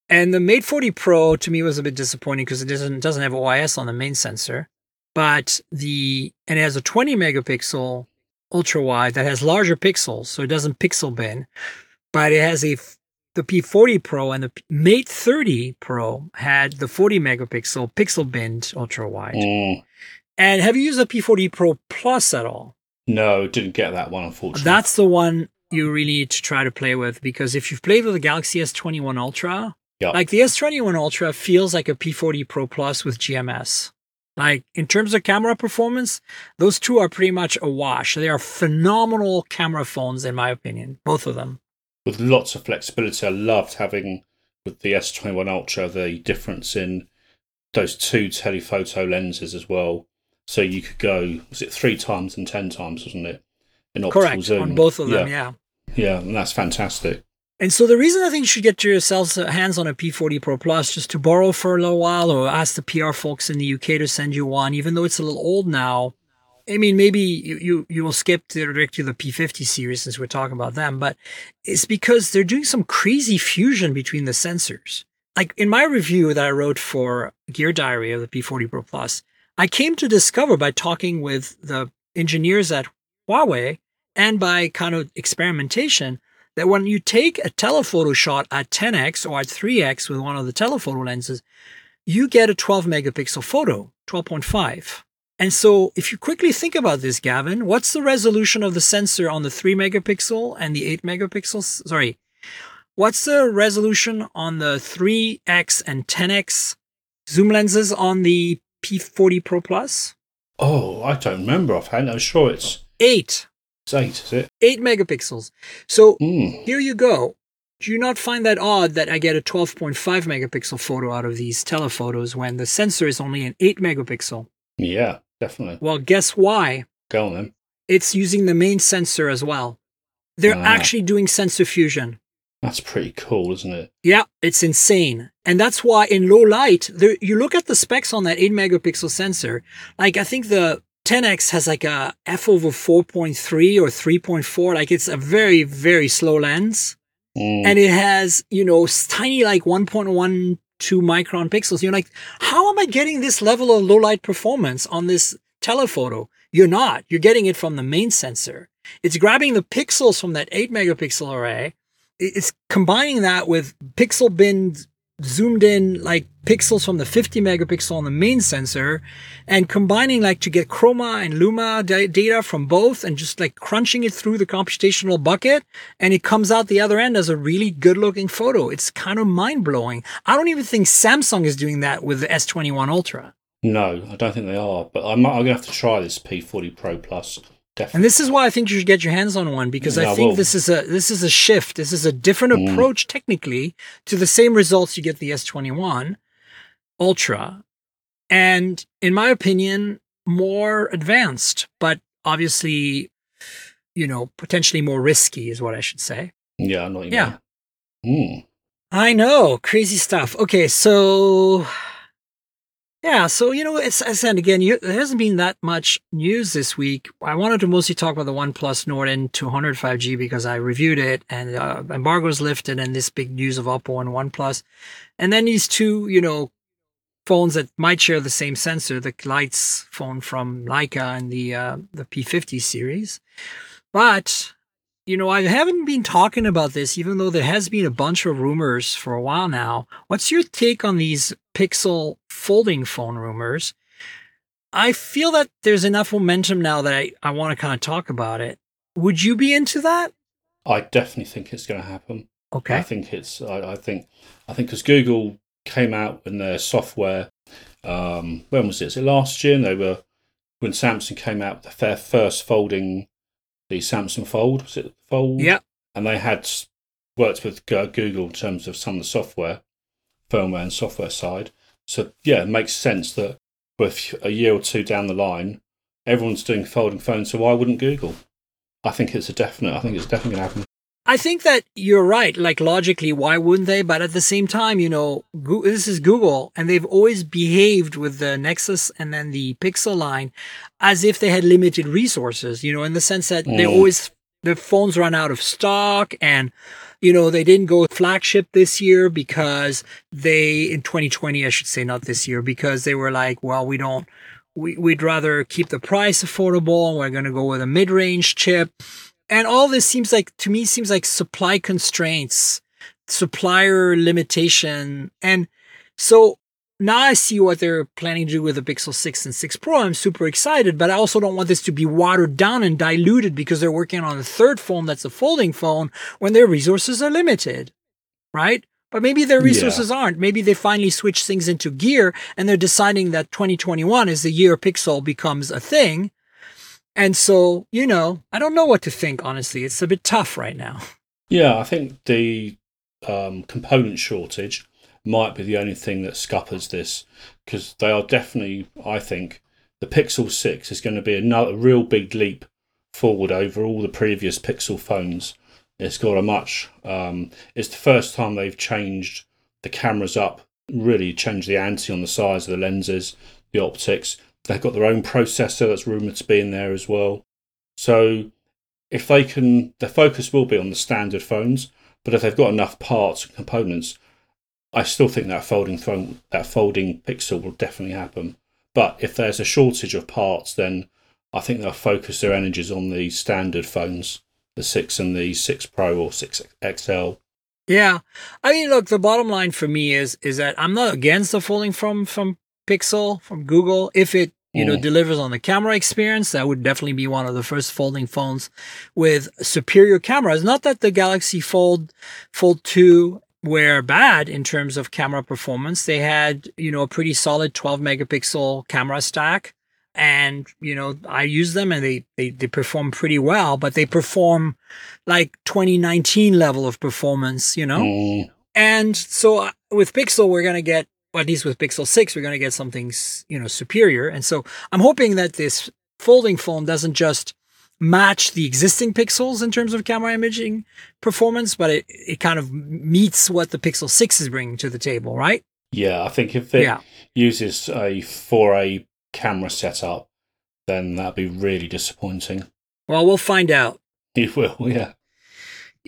And the Mate 40 Pro to me was a bit disappointing because it doesn't doesn't have a OIS on the main sensor, but the and it has a 20 megapixel ultra wide that has larger pixels, so it doesn't pixel bin, but it has a the P40 Pro and the Mate 30 Pro had the 40 megapixel pixel binned ultra wide. Mm, And have you used the P40 Pro Plus at all? no, didn't get that one unfortunately. That's the one you really need to try to play with because if you've played with the Galaxy S21 Ultra, Yeah. like the S21 Ultra feels like a P40 Pro Plus with GMS. Like in terms of camera performance, those two are pretty much a wash. They are phenomenal camera phones, in my opinion, both of them. With lots of flexibility. I loved having with the S21 Ultra the difference in those two telephoto lenses as well. So you could go, was it three times and ten times, wasn't it? In optical Correct zoom. on both of them, yeah. Yeah, and that's fantastic. And so the reason I think you should get yourselves uh, hands on a P40 Pro Plus just to borrow for a little while or ask the PR folks in the UK to send you one, even though it's a little old now, I mean, maybe you, you, you will skip to the P50 series since we're talking about them, but it's because they're doing some crazy fusion between the sensors. Like in my review that I wrote for Gear Diary of the P40 Pro Plus, I came to discover by talking with the engineers at Huawei and by kind of experimentation that when you take a telephoto shot at 10x or at 3x with one of the telephoto lenses, you get a 12 megapixel photo, 12.5. And so if you quickly think about this, Gavin, what's the resolution of the sensor on the 3 megapixel and the 8 megapixels? Sorry. What's the resolution on the 3x and 10x zoom lenses on the P40 Pro Plus? Oh, I don't remember offhand. I'm sure it's 8. it's eight, is it? 8 megapixels. So Mm. here you go. Do you not find that odd that I get a 12.5 megapixel photo out of these telephotos when the sensor is only an 8 megapixel? Yeah, definitely. Well, guess why? Go on then. It's using the main sensor as well. They're Ah. actually doing sensor fusion. That's pretty cool, isn't it? Yeah, it's insane. And that's why in low light, there, you look at the specs on that 8 megapixel sensor. Like, I think the 10X has like a f over 4.3 or 3.4. Like, it's a very, very slow lens. Mm. And it has, you know, tiny like 1.12 micron pixels. You're like, how am I getting this level of low light performance on this telephoto? You're not. You're getting it from the main sensor. It's grabbing the pixels from that 8 megapixel array. It's combining that with pixel bin zoomed in like pixels from the 50 megapixel on the main sensor and combining like to get chroma and luma da- data from both and just like crunching it through the computational bucket and it comes out the other end as a really good looking photo. It's kind of mind blowing. I don't even think Samsung is doing that with the S21 Ultra. No, I don't think they are. But I'm, I'm going to have to try this P40 Pro Plus. Definitely. And this is why I think you should get your hands on one because Yeah, I think this is a this is a shift. This is a different Mm. approach technically to the same results you get the S21 Ultra. And in my opinion, more advanced, but obviously, you know, potentially more risky is what I should say. Yeah, I know Yeah. Mm. I know, crazy stuff. Okay, so yeah, so you know, it's as I said again, you, there hasn't been that much news this week. I wanted to mostly talk about the OnePlus Nord N200 5G because I reviewed it and uh, embargoes lifted, and this big news of Oppo and OnePlus, and then these two, you know, phones that might share the same sensor, the Leitz phone from Leica and the uh, the P50 series, but you know, I haven't been talking about this, even though there has been a bunch of rumors for a while now. What's your take on these Pixel folding phone rumors? I feel that there's enough momentum now that I, I want to kind of talk about it. Would you be into that? I definitely think it's going to happen. Okay. I think it's. I, I think. I think because Google came out with their software. Um, when was it? Was it last year? And they were when Samsung came out with their first folding, the Samsung Fold. Was it Fold? Yeah. And they had worked with Google in terms of some of the software, firmware and software side. So yeah, it makes sense that with a year or two down the line, everyone's doing folding phones. So why wouldn't Google? I think it's a definite. I think it's definitely going to happen. I think that you're right. Like logically, why wouldn't they? But at the same time, you know, Goo- this is Google, and they've always behaved with the Nexus and then the Pixel line as if they had limited resources. You know, in the sense that they Mm. always the phones run out of stock, and you know they didn't go flagship this year because they in 2020, I should say, not this year, because they were like, well, we don't. We, we'd rather keep the price affordable and we're going to go with a mid-range chip and all this seems like to me seems like supply constraints supplier limitation. And so now i see what they're planning to do with the pixel 6 and 6 pro. I'm super excited but i also don't want this to be watered down and diluted because they're working on a third phone that's a folding phone when their resources are limited right? But maybe their Yeah. resources aren't. Maybe they finally switch things into gear and they're deciding that 2021 is the year pixel becomes a thing and so, you know, I don't know what to think, honestly. It's a bit tough right now. Yeah, I think the um, component shortage might be the only thing that scuppers this because they are definitely, I think, the Pixel 6 is going to be another real big leap forward over all the previous Pixel phones. It's got a much, um, it's the first time they've changed the cameras up, really changed the ante on the size of the lenses, the optics. They've got their own processor that's rumored to be in there as well. So if they can, their focus will be on the standard phones. But if they've got enough parts and components, I still think that folding phone, that folding Pixel will definitely happen. But if there's a shortage of parts, then I think they'll focus their energies on the standard phones, the six and the six Pro or six XL. Yeah, I mean, look, the bottom line for me is is that I'm not against the folding from from Pixel from Google if it you know Mm. delivers on the camera experience. That would definitely be one of the first folding phones with superior cameras. Not that the Galaxy Fold Fold Two were bad in terms of camera performance. They had you know a pretty solid 12 megapixel camera stack. And you know, I use them and they, they they perform pretty well, but they perform like 2019 level of performance, you know? Mm, And so uh, with Pixel, we're going to get, at least with Pixel 6, we're going to get something, you know, superior. And so I'm hoping that this folding phone doesn't just match the existing Pixels in terms of camera imaging performance, but it, it kind of meets what the Pixel 6 is bringing to the table, right? yeah, I think if it Yeah. uses a 4A camera setup, then that'd be really disappointing. Well, we'll find out. It will, yeah.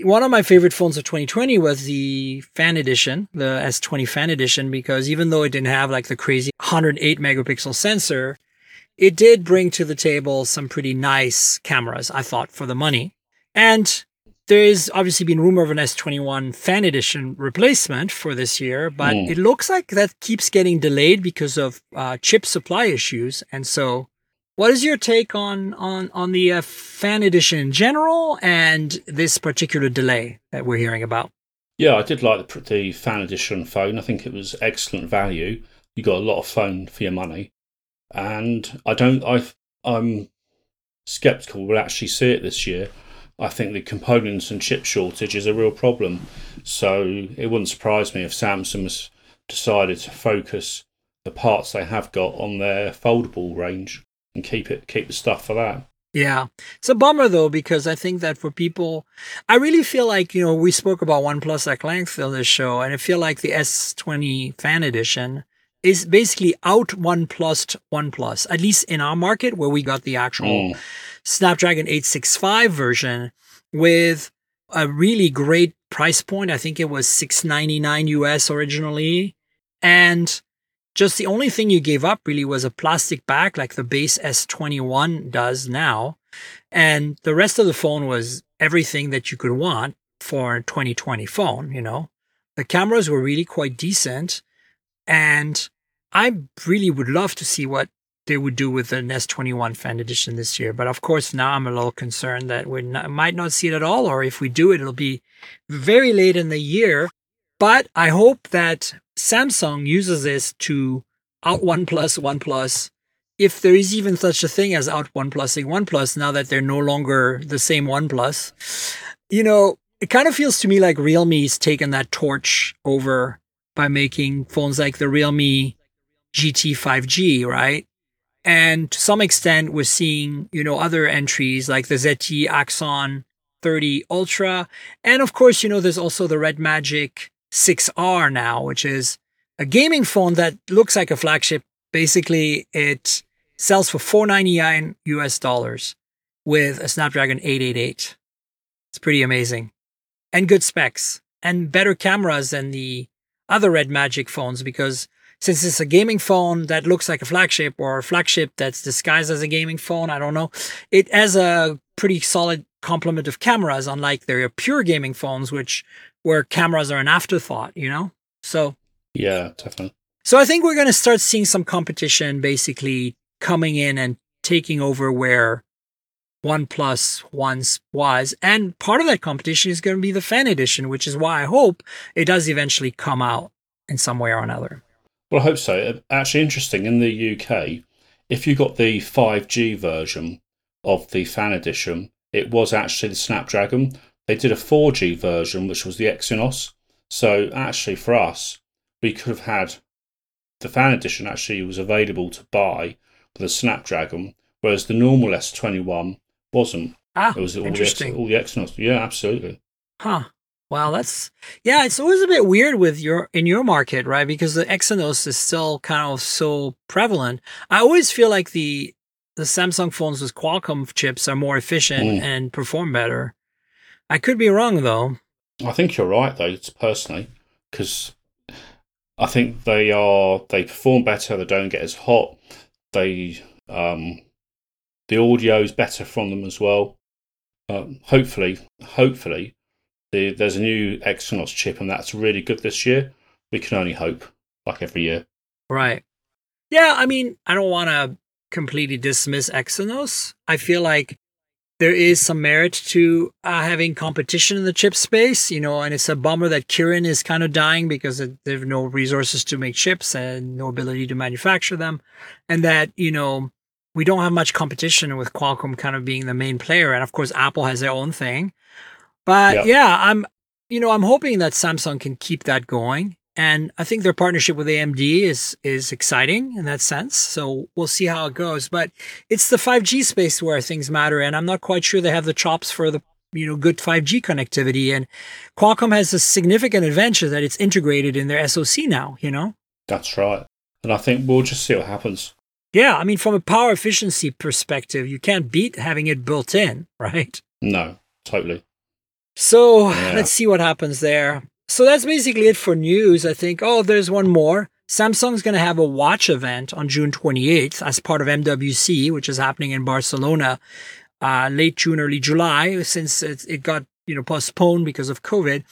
One of my favorite phones of 2020 was the fan edition, the S20 fan edition, because even though it didn't have like the crazy 108 megapixel sensor, it did bring to the table some pretty nice cameras, I thought, for the money. And there is obviously been rumor of an S21 fan edition replacement for this year, but Mm. it looks like that keeps getting delayed because of uh, chip supply issues. And so what is your take on on on the uh, fan edition in general and this particular delay that we're hearing about? Yeah, I did like the, the fan edition phone. I think it was excellent value. You got a lot of phone for your money, and I don't. I I'm skeptical we'll actually see it this year. I think the components and chip shortage is a real problem. So it wouldn't surprise me if Samsung has decided to focus the parts they have got on their foldable range and keep it keep the stuff for that. Yeah. It's a bummer though, because I think that for people, I really feel like, you know, we spoke about OnePlus at length on this show, and I feel like the S20 fan edition is basically out OnePlus OnePlus, at least in our market where we got the actual Mm. Snapdragon 865 version with a really great price point. I think it was 699 US originally. And just the only thing you gave up really was a plastic back like the base S21 does now. And the rest of the phone was everything that you could want for a 2020 phone, you know. The cameras were really quite decent. And I really would love to see what they would do with the S21 Fan Edition this year. But of course, now I'm a little concerned that we might not see it at all, or if we do it, it'll be very late in the year. But I hope that Samsung uses this to out OnePlus OnePlus. If there is even such a thing as out OnePlusing OnePlus, now that they're no longer the same OnePlus, you know, it kind of feels to me like Realme's taken that torch over by making phones like the Realme GT 5G, right? And to some extent, we're seeing, you know, other entries like the ZTE Axon 30 Ultra. And of course, you know, there's also the Red Magic 6R now, which is a gaming phone that looks like a flagship. Basically, it sells for 499 US dollars with a Snapdragon 888. It's pretty amazing. And good specs and better cameras than the other Red Magic phones because since it's a gaming phone that looks like a flagship or a flagship that's disguised as a gaming phone, I don't know. It has a pretty solid complement of cameras, unlike their pure gaming phones, which where cameras are an afterthought, you know? So Yeah, definitely. so I think we're going to start seeing some competition basically coming in and taking over where OnePlus once was. And part of that competition is going to be the fan edition, which is why I hope it does eventually come out in some way or another. Well, I hope so. Uh, Actually, interesting in the UK, if you got the 5G version of the fan edition, it was actually the Snapdragon. They did a 4G version, which was the Exynos. So, actually, for us, we could have had the fan edition actually was available to buy with a Snapdragon, whereas the normal S21 wasn't. Ah, It was all the, interesting. all the Exynos. Yeah, absolutely. Huh. Well, that's yeah. It's always a bit weird with your in your market, right? Because the Exynos is still kind of so prevalent. I always feel like the the Samsung phones with Qualcomm chips are more efficient Mm. and perform better. I could be wrong though. I think you're right though, personally, because I think they are they perform better. They don't get as hot. They um, the audio is better from them as well. Um, hopefully, hopefully, the, there's a new Exynos chip, and that's really good this year. We can only hope, like every year. Right. Yeah, I mean, I don't want to completely dismiss Exynos. I feel like there is some merit to uh, having competition in the chip space, you know, and it's a bummer that Kirin is kind of dying because it, they have no resources to make chips and no ability to manufacture them. And that, you know, we don't have much competition with Qualcomm kind of being the main player. And of course, Apple has their own thing. But Yeah. yeah, I'm, you know, I'm hoping that Samsung can keep that going. And I think their partnership with AMD is is exciting in that sense. So we'll see how it goes. But it's the 5G space where things matter, and I'm not quite sure they have the chops for the you know good 5G connectivity. And Qualcomm has a significant advantage that it's integrated in their SoC now. You know. That's right. And I think we'll just see what happens. Yeah, I mean, from a power efficiency perspective, you can't beat having it built in, right? No, totally. So Yeah. let's see what happens there. So that's basically it for news. I think, oh, there's one more. Samsung's going to have a watch event on June 28th as part of MWC, which is happening in Barcelona, uh, late June, early July, since it, it got, you know, postponed because of COVID.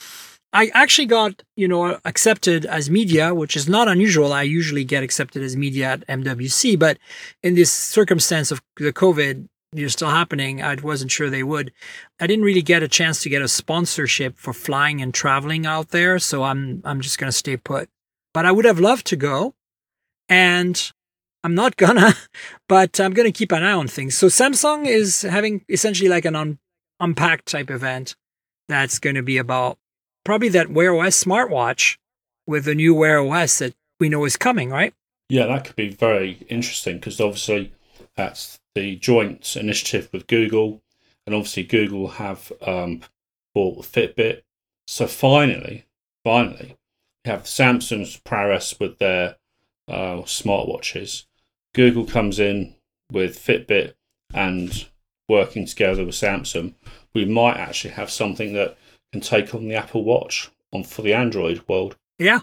I actually got, you know, accepted as media, which is not unusual. I usually get accepted as media at MWC, but in this circumstance of the COVID, you know, still happening, I wasn't sure they would. I didn't really get a chance to get a sponsorship for flying and traveling out there, so I'm I'm just gonna stay put. But I would have loved to go, and I'm not gonna, but I'm gonna keep an eye on things. So Samsung is having essentially like an un- unpacked type event that's gonna be about probably that Wear OS smartwatch with the new Wear OS that we know is coming, right? Yeah, that could be very interesting because obviously that's the joint initiative with Google, and obviously Google have um, bought Fitbit. So finally, finally, we have Samsung's prowess with their uh, smartwatches. Google comes in with Fitbit and working together with Samsung, we might actually have something that can take on the Apple Watch on for the Android world. Yeah,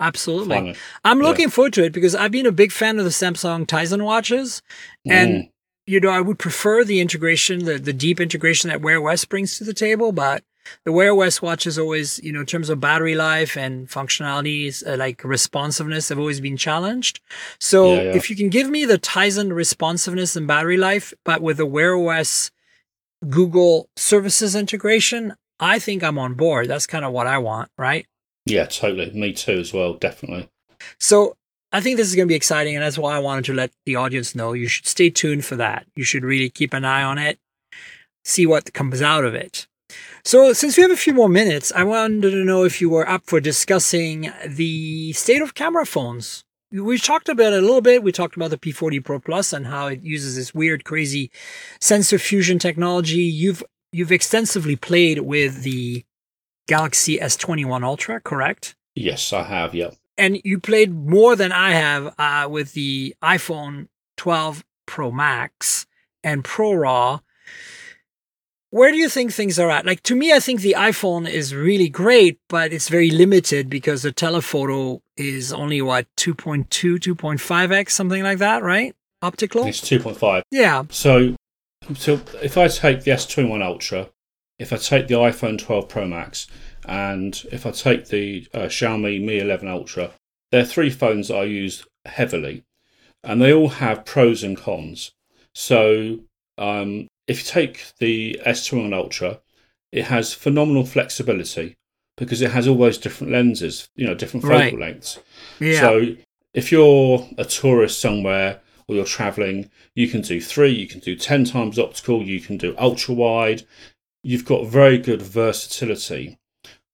absolutely. Finally. I'm Yeah. looking forward to it because I've been a big fan of the Samsung Tizen watches, and Mm. you know I would prefer the integration, the the deep integration that Wear OS brings to the table. But the Wear OS watch is always, you know, in terms of battery life and functionalities, uh, like responsiveness, have always been challenged. So Yeah, yeah. if you can give me the Tizen responsiveness and battery life, but with the Wear OS Google services integration, I think I'm on board. That's kind of what I want, right? Yeah, totally. Me too, as well. Definitely. So I think this is going to be exciting, and that's why I wanted to let the audience know. You should stay tuned for that. You should really keep an eye on it, see what comes out of it. So, since we have a few more minutes, I wanted to know if you were up for discussing the state of camera phones. We talked about it a little bit. We talked about the P40 Pro Plus and how it uses this weird, crazy sensor fusion technology. You've you've extensively played with the Galaxy S21 Ultra, correct? Yes, I have. yep. and you played more than I have uh, with the iPhone 12 Pro Max and Pro Raw. Where do you think things are at? Like to me, I think the iPhone is really great, but it's very limited because the telephoto is only what 2.2, 2.5x, something like that, right? Optical. It's 2.5. Yeah, So, so if I take the S21 Ultra, if I take the iPhone 12 Pro Max, and if I take the uh, Xiaomi Mi 11 Ultra, they're three phones that I use heavily, and they all have pros and cons. So, um, if you take the S21 Ultra, it has phenomenal flexibility because it has all those different lenses, you know, different focal Right. lengths. yeah, So if you're a tourist somewhere or you're traveling, you can do three, you can do 10 times optical, you can do ultra wide. You've got very good versatility.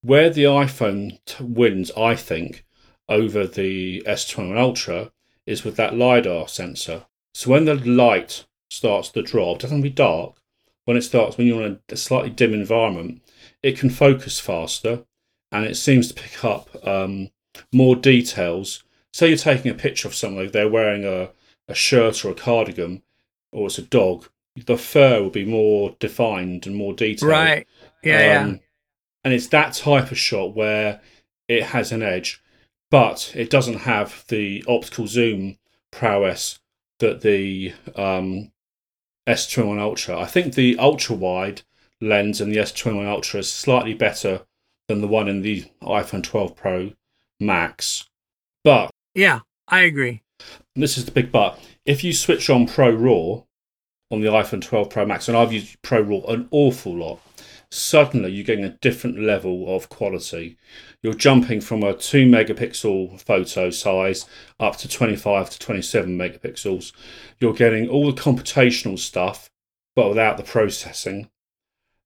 Where the iPhone t- wins, I think, over the S21 Ultra is with that LiDAR sensor. So when the light starts to drop, it doesn't be dark, when it starts, when you're in a slightly dim environment, it can focus faster and it seems to pick up um, more details. Say you're taking a picture of someone, they're wearing a, a shirt or a cardigan, or it's a dog, the fur will be more defined and more detailed. Right. Yeah. Um, yeah. And it's that type of shot where it has an edge, but it doesn't have the optical zoom prowess that the um, S21 Ultra. I think the ultra wide lens in the S21 Ultra is slightly better than the one in the iPhone 12 Pro Max. But Yeah, I agree. this is the big but. If you switch on Pro RAW on the iPhone 12 Pro Max, and I've used Pro RAW an awful lot, suddenly you're getting a different level of quality. You're jumping from a 2 megapixel photo size up to 25 to 27 megapixels. You're getting all the computational stuff, but without the processing.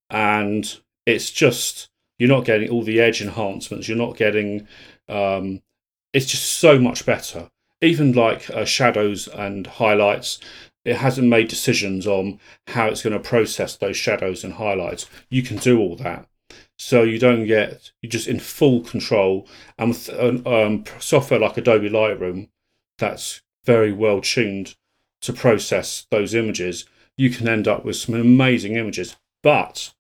And it's just, you're not getting all the edge enhancements. You're not getting, um, it's just so much better. Even like uh, shadows and highlights, it hasn't made decisions on how it's going to process those shadows and highlights. You can do all that. So you don't get, you're just in full control. And with um, software like Adobe Lightroom, that's very well tuned to process those images, you can end up with some amazing images. But,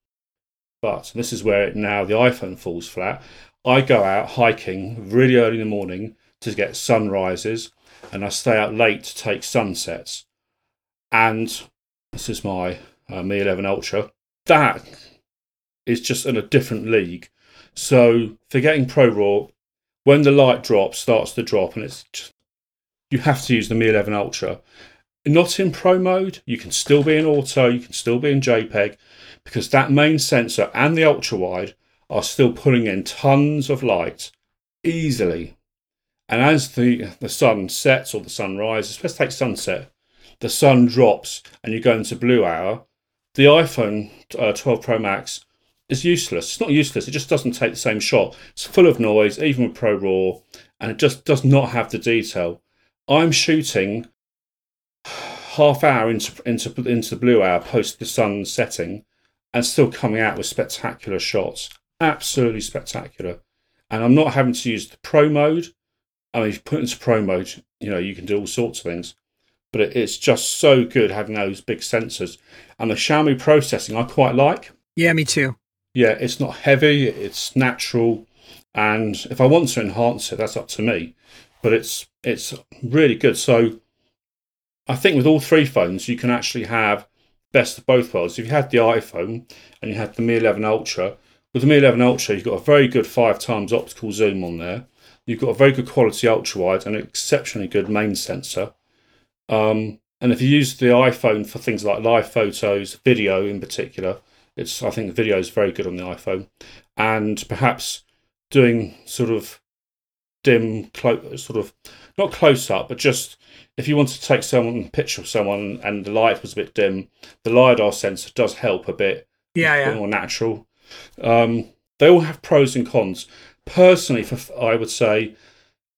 but this is where now the iPhone falls flat. I go out hiking really early in the morning to get sunrises, and I stay out late to take sunsets. And this is my uh, Mi 11 Ultra. That is just in a different league. So forgetting Pro Raw, when the light drops, starts to drop, and it's just, you have to use the Mi 11 Ultra. Not in Pro mode, you can still be in Auto, you can still be in JPEG, because that main sensor and the ultra wide are still pulling in tons of light easily. And as the, the sun sets or the sun rises, let's take sunset, the sun drops and you go into blue hour, the iPhone uh, 12 Pro Max is useless. It's not useless, it just doesn't take the same shot. It's full of noise, even with Pro RAW, and it just does not have the detail. I'm shooting half hour into, into, into the blue hour post the sun setting and still coming out with spectacular shots. Absolutely spectacular. And I'm not having to use the pro mode. I mean, if you put into pro mode, you know, you can do all sorts of things. But it's just so good having those big sensors. And the Xiaomi processing I quite like. Yeah, me too. Yeah, it's not heavy, it's natural. And if I want to enhance it, that's up to me. But it's it's really good. So I think with all three phones, you can actually have best of both worlds. If you had the iPhone and you had the Mi 11 Ultra, with the Mi 11 Ultra, you've got a very good five times optical zoom on there. You've got a very good quality ultra wide and an exceptionally good main sensor. Um, and if you use the iPhone for things like live photos, video in particular, it's I think video is very good on the iPhone, and perhaps doing sort of dim, clo- sort of not close up, but just if you want to take someone picture of someone and the light was a bit dim, the lidar sensor does help a bit. Yeah, It's a bit yeah. more natural. Um, they all have pros and cons. Personally, for I would say,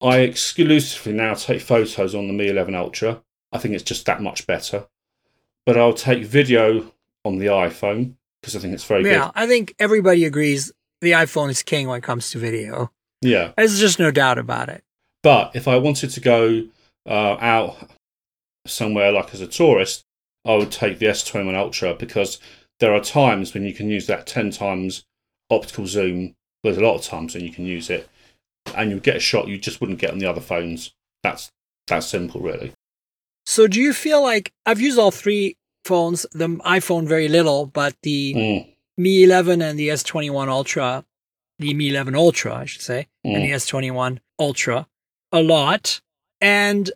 I exclusively now take photos on the Mi 11 Ultra. I think it's just that much better. But I'll take video on the iPhone because I think it's very Yeah, good. Yeah, I think everybody agrees the iPhone is king when it comes to video. Yeah. There's just no doubt about it. But if I wanted to go uh, out somewhere like as a tourist, I would take the S21 Ultra because there are times when you can use that 10 times optical zoom. There's a lot of times when you can use it and you'll get a shot you just wouldn't get on the other phones. That's that simple, really. So do you feel like I've used all three phones, the iPhone very little, but the Mm, Mi 11 and the S21 Ultra, the Mi 11 Ultra, I should say, and mm, the S21 Ultra a lot. And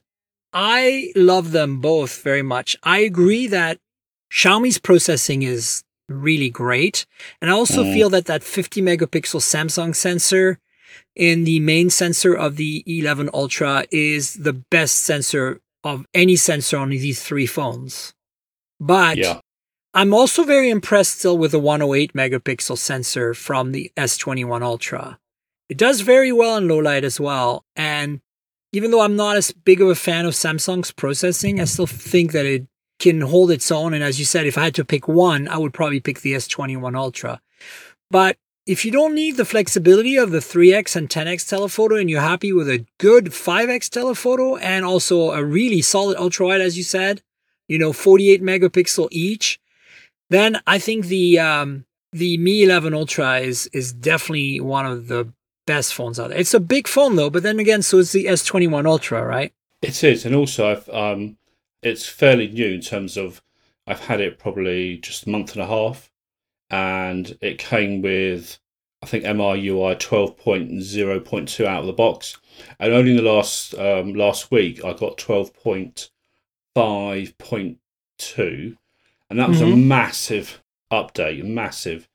I love them both very much. I agree that Xiaomi's processing is really great. And I also Mm. feel that that 50 megapixel Samsung sensor in the main sensor of the 11 Ultra is the best sensor of any sensor on these three phones. But yeah. I'm also very impressed still with the 108 megapixel sensor from the S21 Ultra. It does very well in low light as well. And even though I'm not as big of a fan of Samsung's processing, I still think that it can hold its own. And as you said, if I had to pick one, I would probably pick the S21 Ultra. But if you don't need the flexibility of the 3x and 10x telephoto and you're happy with a good 5x telephoto and also a really solid ultra wide, as you said, you know, 48 megapixel each, then I think the um, the Mi 11 Ultra is is definitely one of the best phones out there. It's a big phone though, but then again, so is the S21 Ultra, right? It is, and also um, it's fairly new in terms of I've had it probably just a month and a half, and it came with I think MIUI 12.0.2 out of the box, and only in the last um, last week I got 12.5.2, and that was mm-hmm. a massive update, a massive,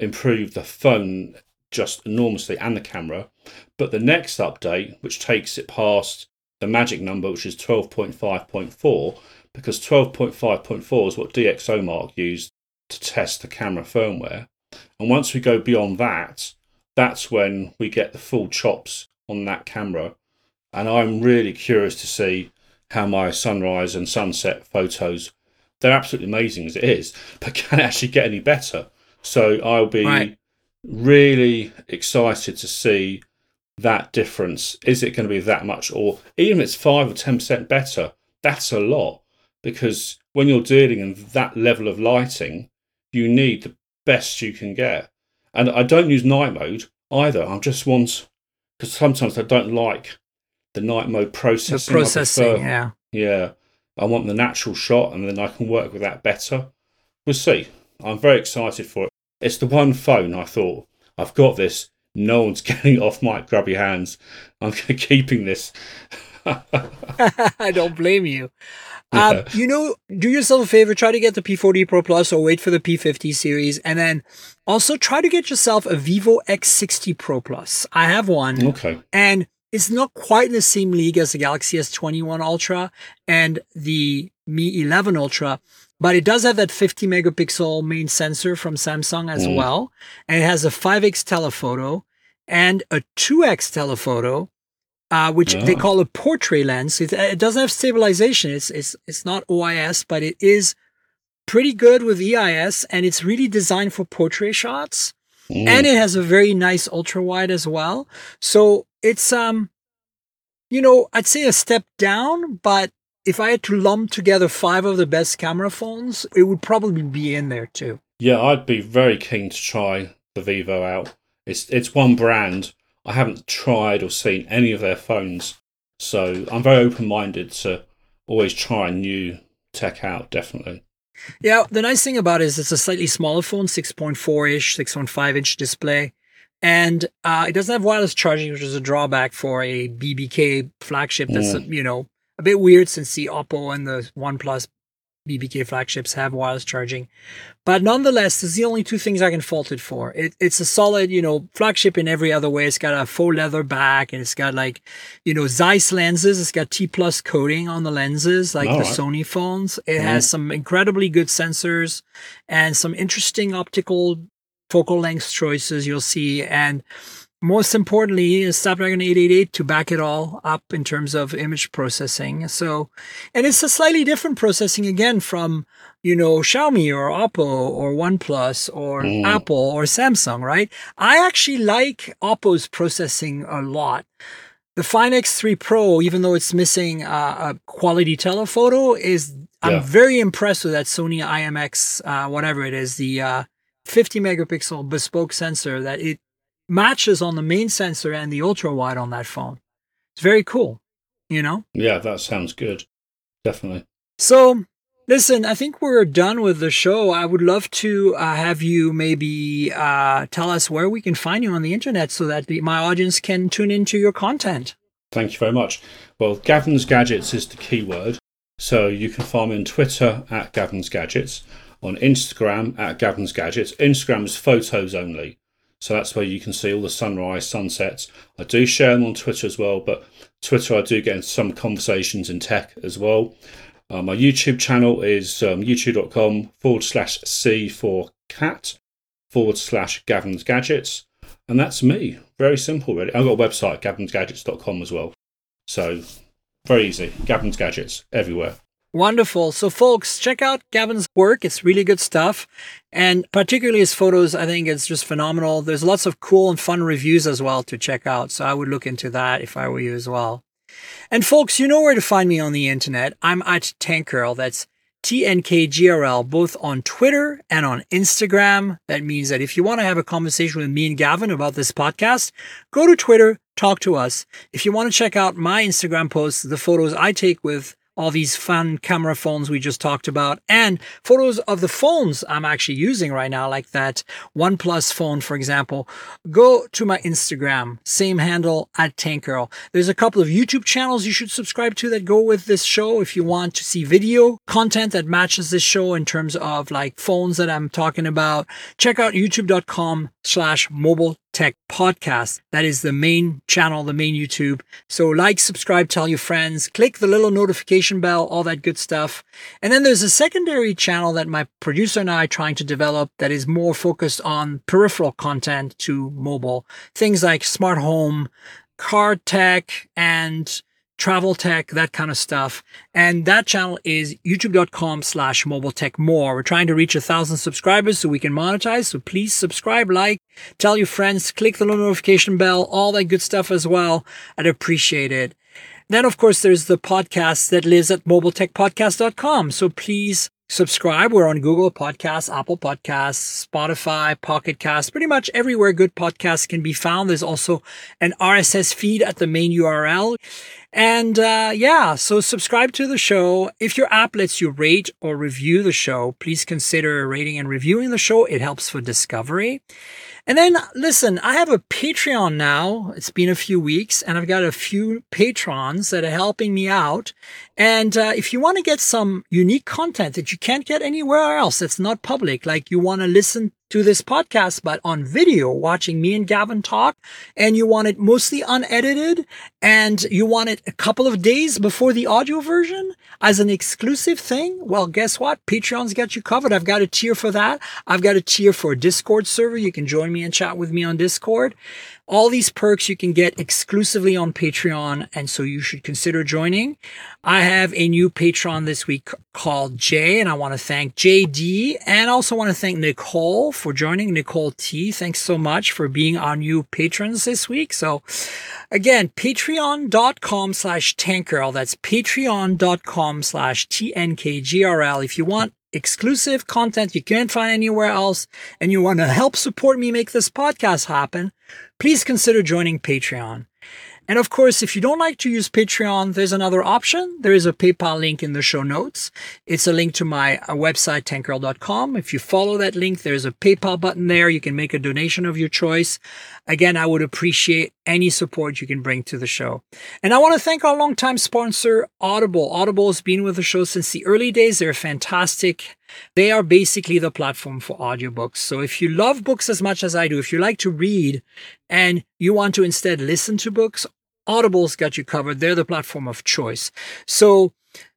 improved the phone just enormously and the camera. But the next update, which takes it past the magic number, which is 12.5.4, because 12.5.4 is what DxOMark used to test the camera firmware. And once we go beyond that, that's when we get the full chops on that camera. And I'm really curious to see how my sunrise and sunset photos, they're absolutely amazing as it is, but can it actually get any better? So I'll be right. really excited to see that difference. Is it going to be that much? Or even if it's 5 or 10% better, that's a lot. Because when you're dealing in that level of lighting, you need the best you can get. And I don't use night mode either. I just want, because sometimes I don't like the night mode processing. The processing, yeah. Yeah. I want the natural shot and then I can work with that better. We'll see. I'm very excited for it. It's the one phone I thought, I've got this. No one's getting it off my grubby hands. I'm keeping this. I don't blame you. Um, you know, do yourself a favor, try to get the P40 Pro Plus or wait for the P50 series. And then also try to get yourself a Vivo X60 Pro Plus. I have one. Okay. And it's not quite in the same league as the Galaxy S21 Ultra and the Mi 11 Ultra, but it does have that 50 megapixel main sensor from Samsung as mm. well. And it has a 5x telephoto and a 2x telephoto uh, which they call a portrait lens. It, it, doesn't have stabilization. It's, it's, it's not OIS, but it is pretty good with EIS and it's really designed for portrait shots. Mm. And it has a very nice ultra wide as well. So it's, um, you know, I'd say a step down, but if I had to lump together five of the best camera phones, it would probably be in there too. Yeah, I'd be very keen to try the Vivo out. It's it's one brand I haven't tried or seen any of their phones, so I'm very open minded to always try new tech out, definitely. Yeah, the nice thing about it is it's a slightly smaller phone, 6.4 ish, 6.5 inch display. And uh, it doesn't have wireless charging, which is a drawback for a BBK flagship. That's, mm. you know, a bit weird since the Oppo and the OnePlus BBK flagships have wireless charging. But nonetheless, this is the only two things I can fault it for. It, it's a solid, you know, flagship in every other way. It's got a faux leather back and it's got like, you know, Zeiss lenses. It's got T plus coating on the lenses, like the right. Sony phones. It mm has some incredibly good sensors and some interesting optical focal length choices you'll see. And most importantly is Snapdragon 888 to back it all up in terms of image processing. So, and it's a slightly different processing again from, you know, Xiaomi or Oppo or OnePlus or mm. Apple or Samsung, right? I actually like Oppo's processing a lot. The Find X3 Pro, even though it's missing uh, a quality telephoto, is I'm very impressed with that Sony IMX, uh, whatever it is, the uh, 50 megapixel bespoke sensor that it matches on the main sensor and the ultra wide on that phone. It's very cool, you know? Yeah, that sounds good. Definitely. So, listen, I think we're done with the show. I would love to uh, have you maybe uh, tell us where we can find you on the internet so that the, my audience can tune into your content. Thank you very much. Well, Gavin's Gadgets is the keyword. So you can find me on Twitter at Gavin's Gadgets, on Instagram at Gavin's Gadgets. Instagram is photos only. So that's where you can see all the sunrise, sunsets. I do share them on Twitter as well, but Twitter I do get into some conversations in tech as well. Uh, my YouTube channel is um, youtube.com forward slash C for cat forward slash Gavin's Gadgets. And that's me. Very simple, really. I've got a website, gavinsgadgets.com as well. So very easy. Gavin's Gadgets everywhere. Wonderful. So, folks, check out Gavin's work. It's really good stuff. And particularly his photos, I think it's just phenomenal. There's lots of cool and fun reviews as well to check out. So, I would look into that if I were you as well. And, folks, you know where to find me on the internet. I'm at Tankgirl. That's TNKGRL, both on Twitter and on Instagram. That means that if you want to have a conversation with me and Gavin about this podcast, go to Twitter, talk to us. If you want to check out my Instagram posts, the photos I take with all these fun camera phones we just talked about and photos of the phones I'm actually using right now, like that OnePlus phone, for example. Go to my Instagram, same handle at Tankgirl. There's a couple of YouTube channels you should subscribe to that go with this show if you want to see video content that matches this show in terms of like phones that I'm talking about. Check out youtube.com slash mobile Tech Podcast. That is the main channel, the main YouTube. So like, subscribe, tell your friends, click the little notification bell, all that good stuff. And then there's a secondary channel that my producer and I are trying to develop that is more focused on peripheral content to mobile. Things like smart home, car tech, and travel tech, that kind of stuff. And that channel is youtube.com slash mobile tech more. We're trying to reach a thousand subscribers so we can monetize. So please subscribe, like, tell your friends, click the notification bell, all that good stuff as well. I'd appreciate it. Then, of course, there's the podcast that lives at mobiletechpodcast.com. So please subscribe. We're on Google Podcasts, Apple Podcasts, Spotify, Pocket Casts, pretty much everywhere good podcasts can be found. There's also an RSS feed at the main URL. And uh, yeah, so subscribe to the show. If your app lets you rate or review the show, please consider rating and reviewing the show. It helps for discovery. And then listen, I have a Patreon now. It's been a few weeks and I've got a few patrons that are helping me out. And uh, if you want to get some unique content that you can't get anywhere else, that's not public, like you want to listen to this podcast, but on video, watching me and Gavin talk, and you want it mostly unedited, and you want it a couple of days before the audio version as an exclusive thing, well, guess what? Patreon's got you covered. I've got a tier for that. I've got a tier for a Discord server. You can join me and chat with me on Discord. All these perks you can get exclusively on Patreon, and so you should consider joining. I have a new patron this week called Jay, and I want to thank JD and also want to thank Nicole for joining. Nicole T, thanks so much for being our new patrons this week. So again, patreon.com slash tankgirl. That's patreon.com slash TNKGRL. If you want exclusive content you can't find anywhere else and you want to help support me make this podcast happen, please consider joining Patreon. And of course, if you don't like to use Patreon, there's another option. There is a PayPal link in the show notes. It's a link to my uh, website, tankgirl.com. If you follow that link, there's a PayPal button there. You can make a donation of your choice. Again, I would appreciate any support you can bring to the show. And I want to thank our longtime sponsor, Audible. Audible has been with the show since the early days. They're fantastic. They are basically the platform for audiobooks. So if you love books as much as I do, if you like to read and you want to instead listen to books, Audible's got you covered. They're the platform of choice. So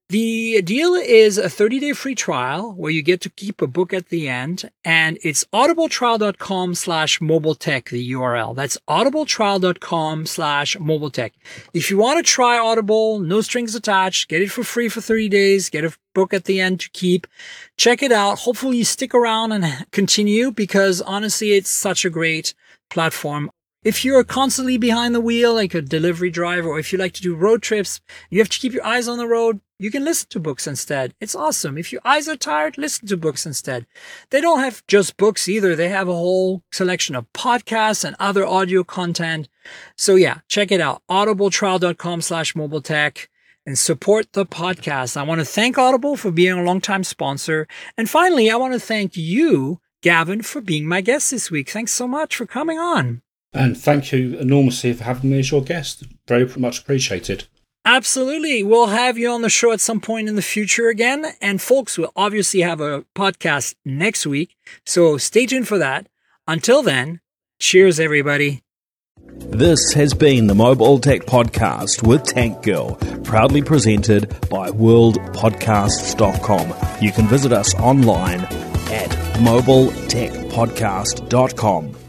the deal is a 30 day free trial where you get to keep a book at the end and it's audibletrial.com slash mobile tech, the URL. That's audibletrial.com slash mobile tech. If you want to try Audible, no strings attached, get it for free for 30 days, get a book at the end to keep. Check it out. Hopefully you stick around and continue because honestly, it's such a great platform if you're constantly behind the wheel, like a delivery driver, or if you like to do road trips, you have to keep your eyes on the road, you can listen to books instead. It's awesome. If your eyes are tired, listen to books instead. They don't have just books either. They have a whole selection of podcasts and other audio content. So yeah, check it out. audibletrial.com slash mobile tech and support the podcast. I want to thank Audible for being a longtime sponsor. And finally, I want to thank you, Gavin, for being my guest this week. Thanks so much for coming on. And thank you enormously for having me as your guest. Very much appreciated. Absolutely. We'll have you on the show at some point in the future again. And folks, we'll obviously have a podcast next week. So stay tuned for that. Until then, cheers, everybody. This has been the Mobile Tech Podcast with Tank Girl, proudly presented by worldpodcasts.com. You can visit us online at mobiletechpodcast.com.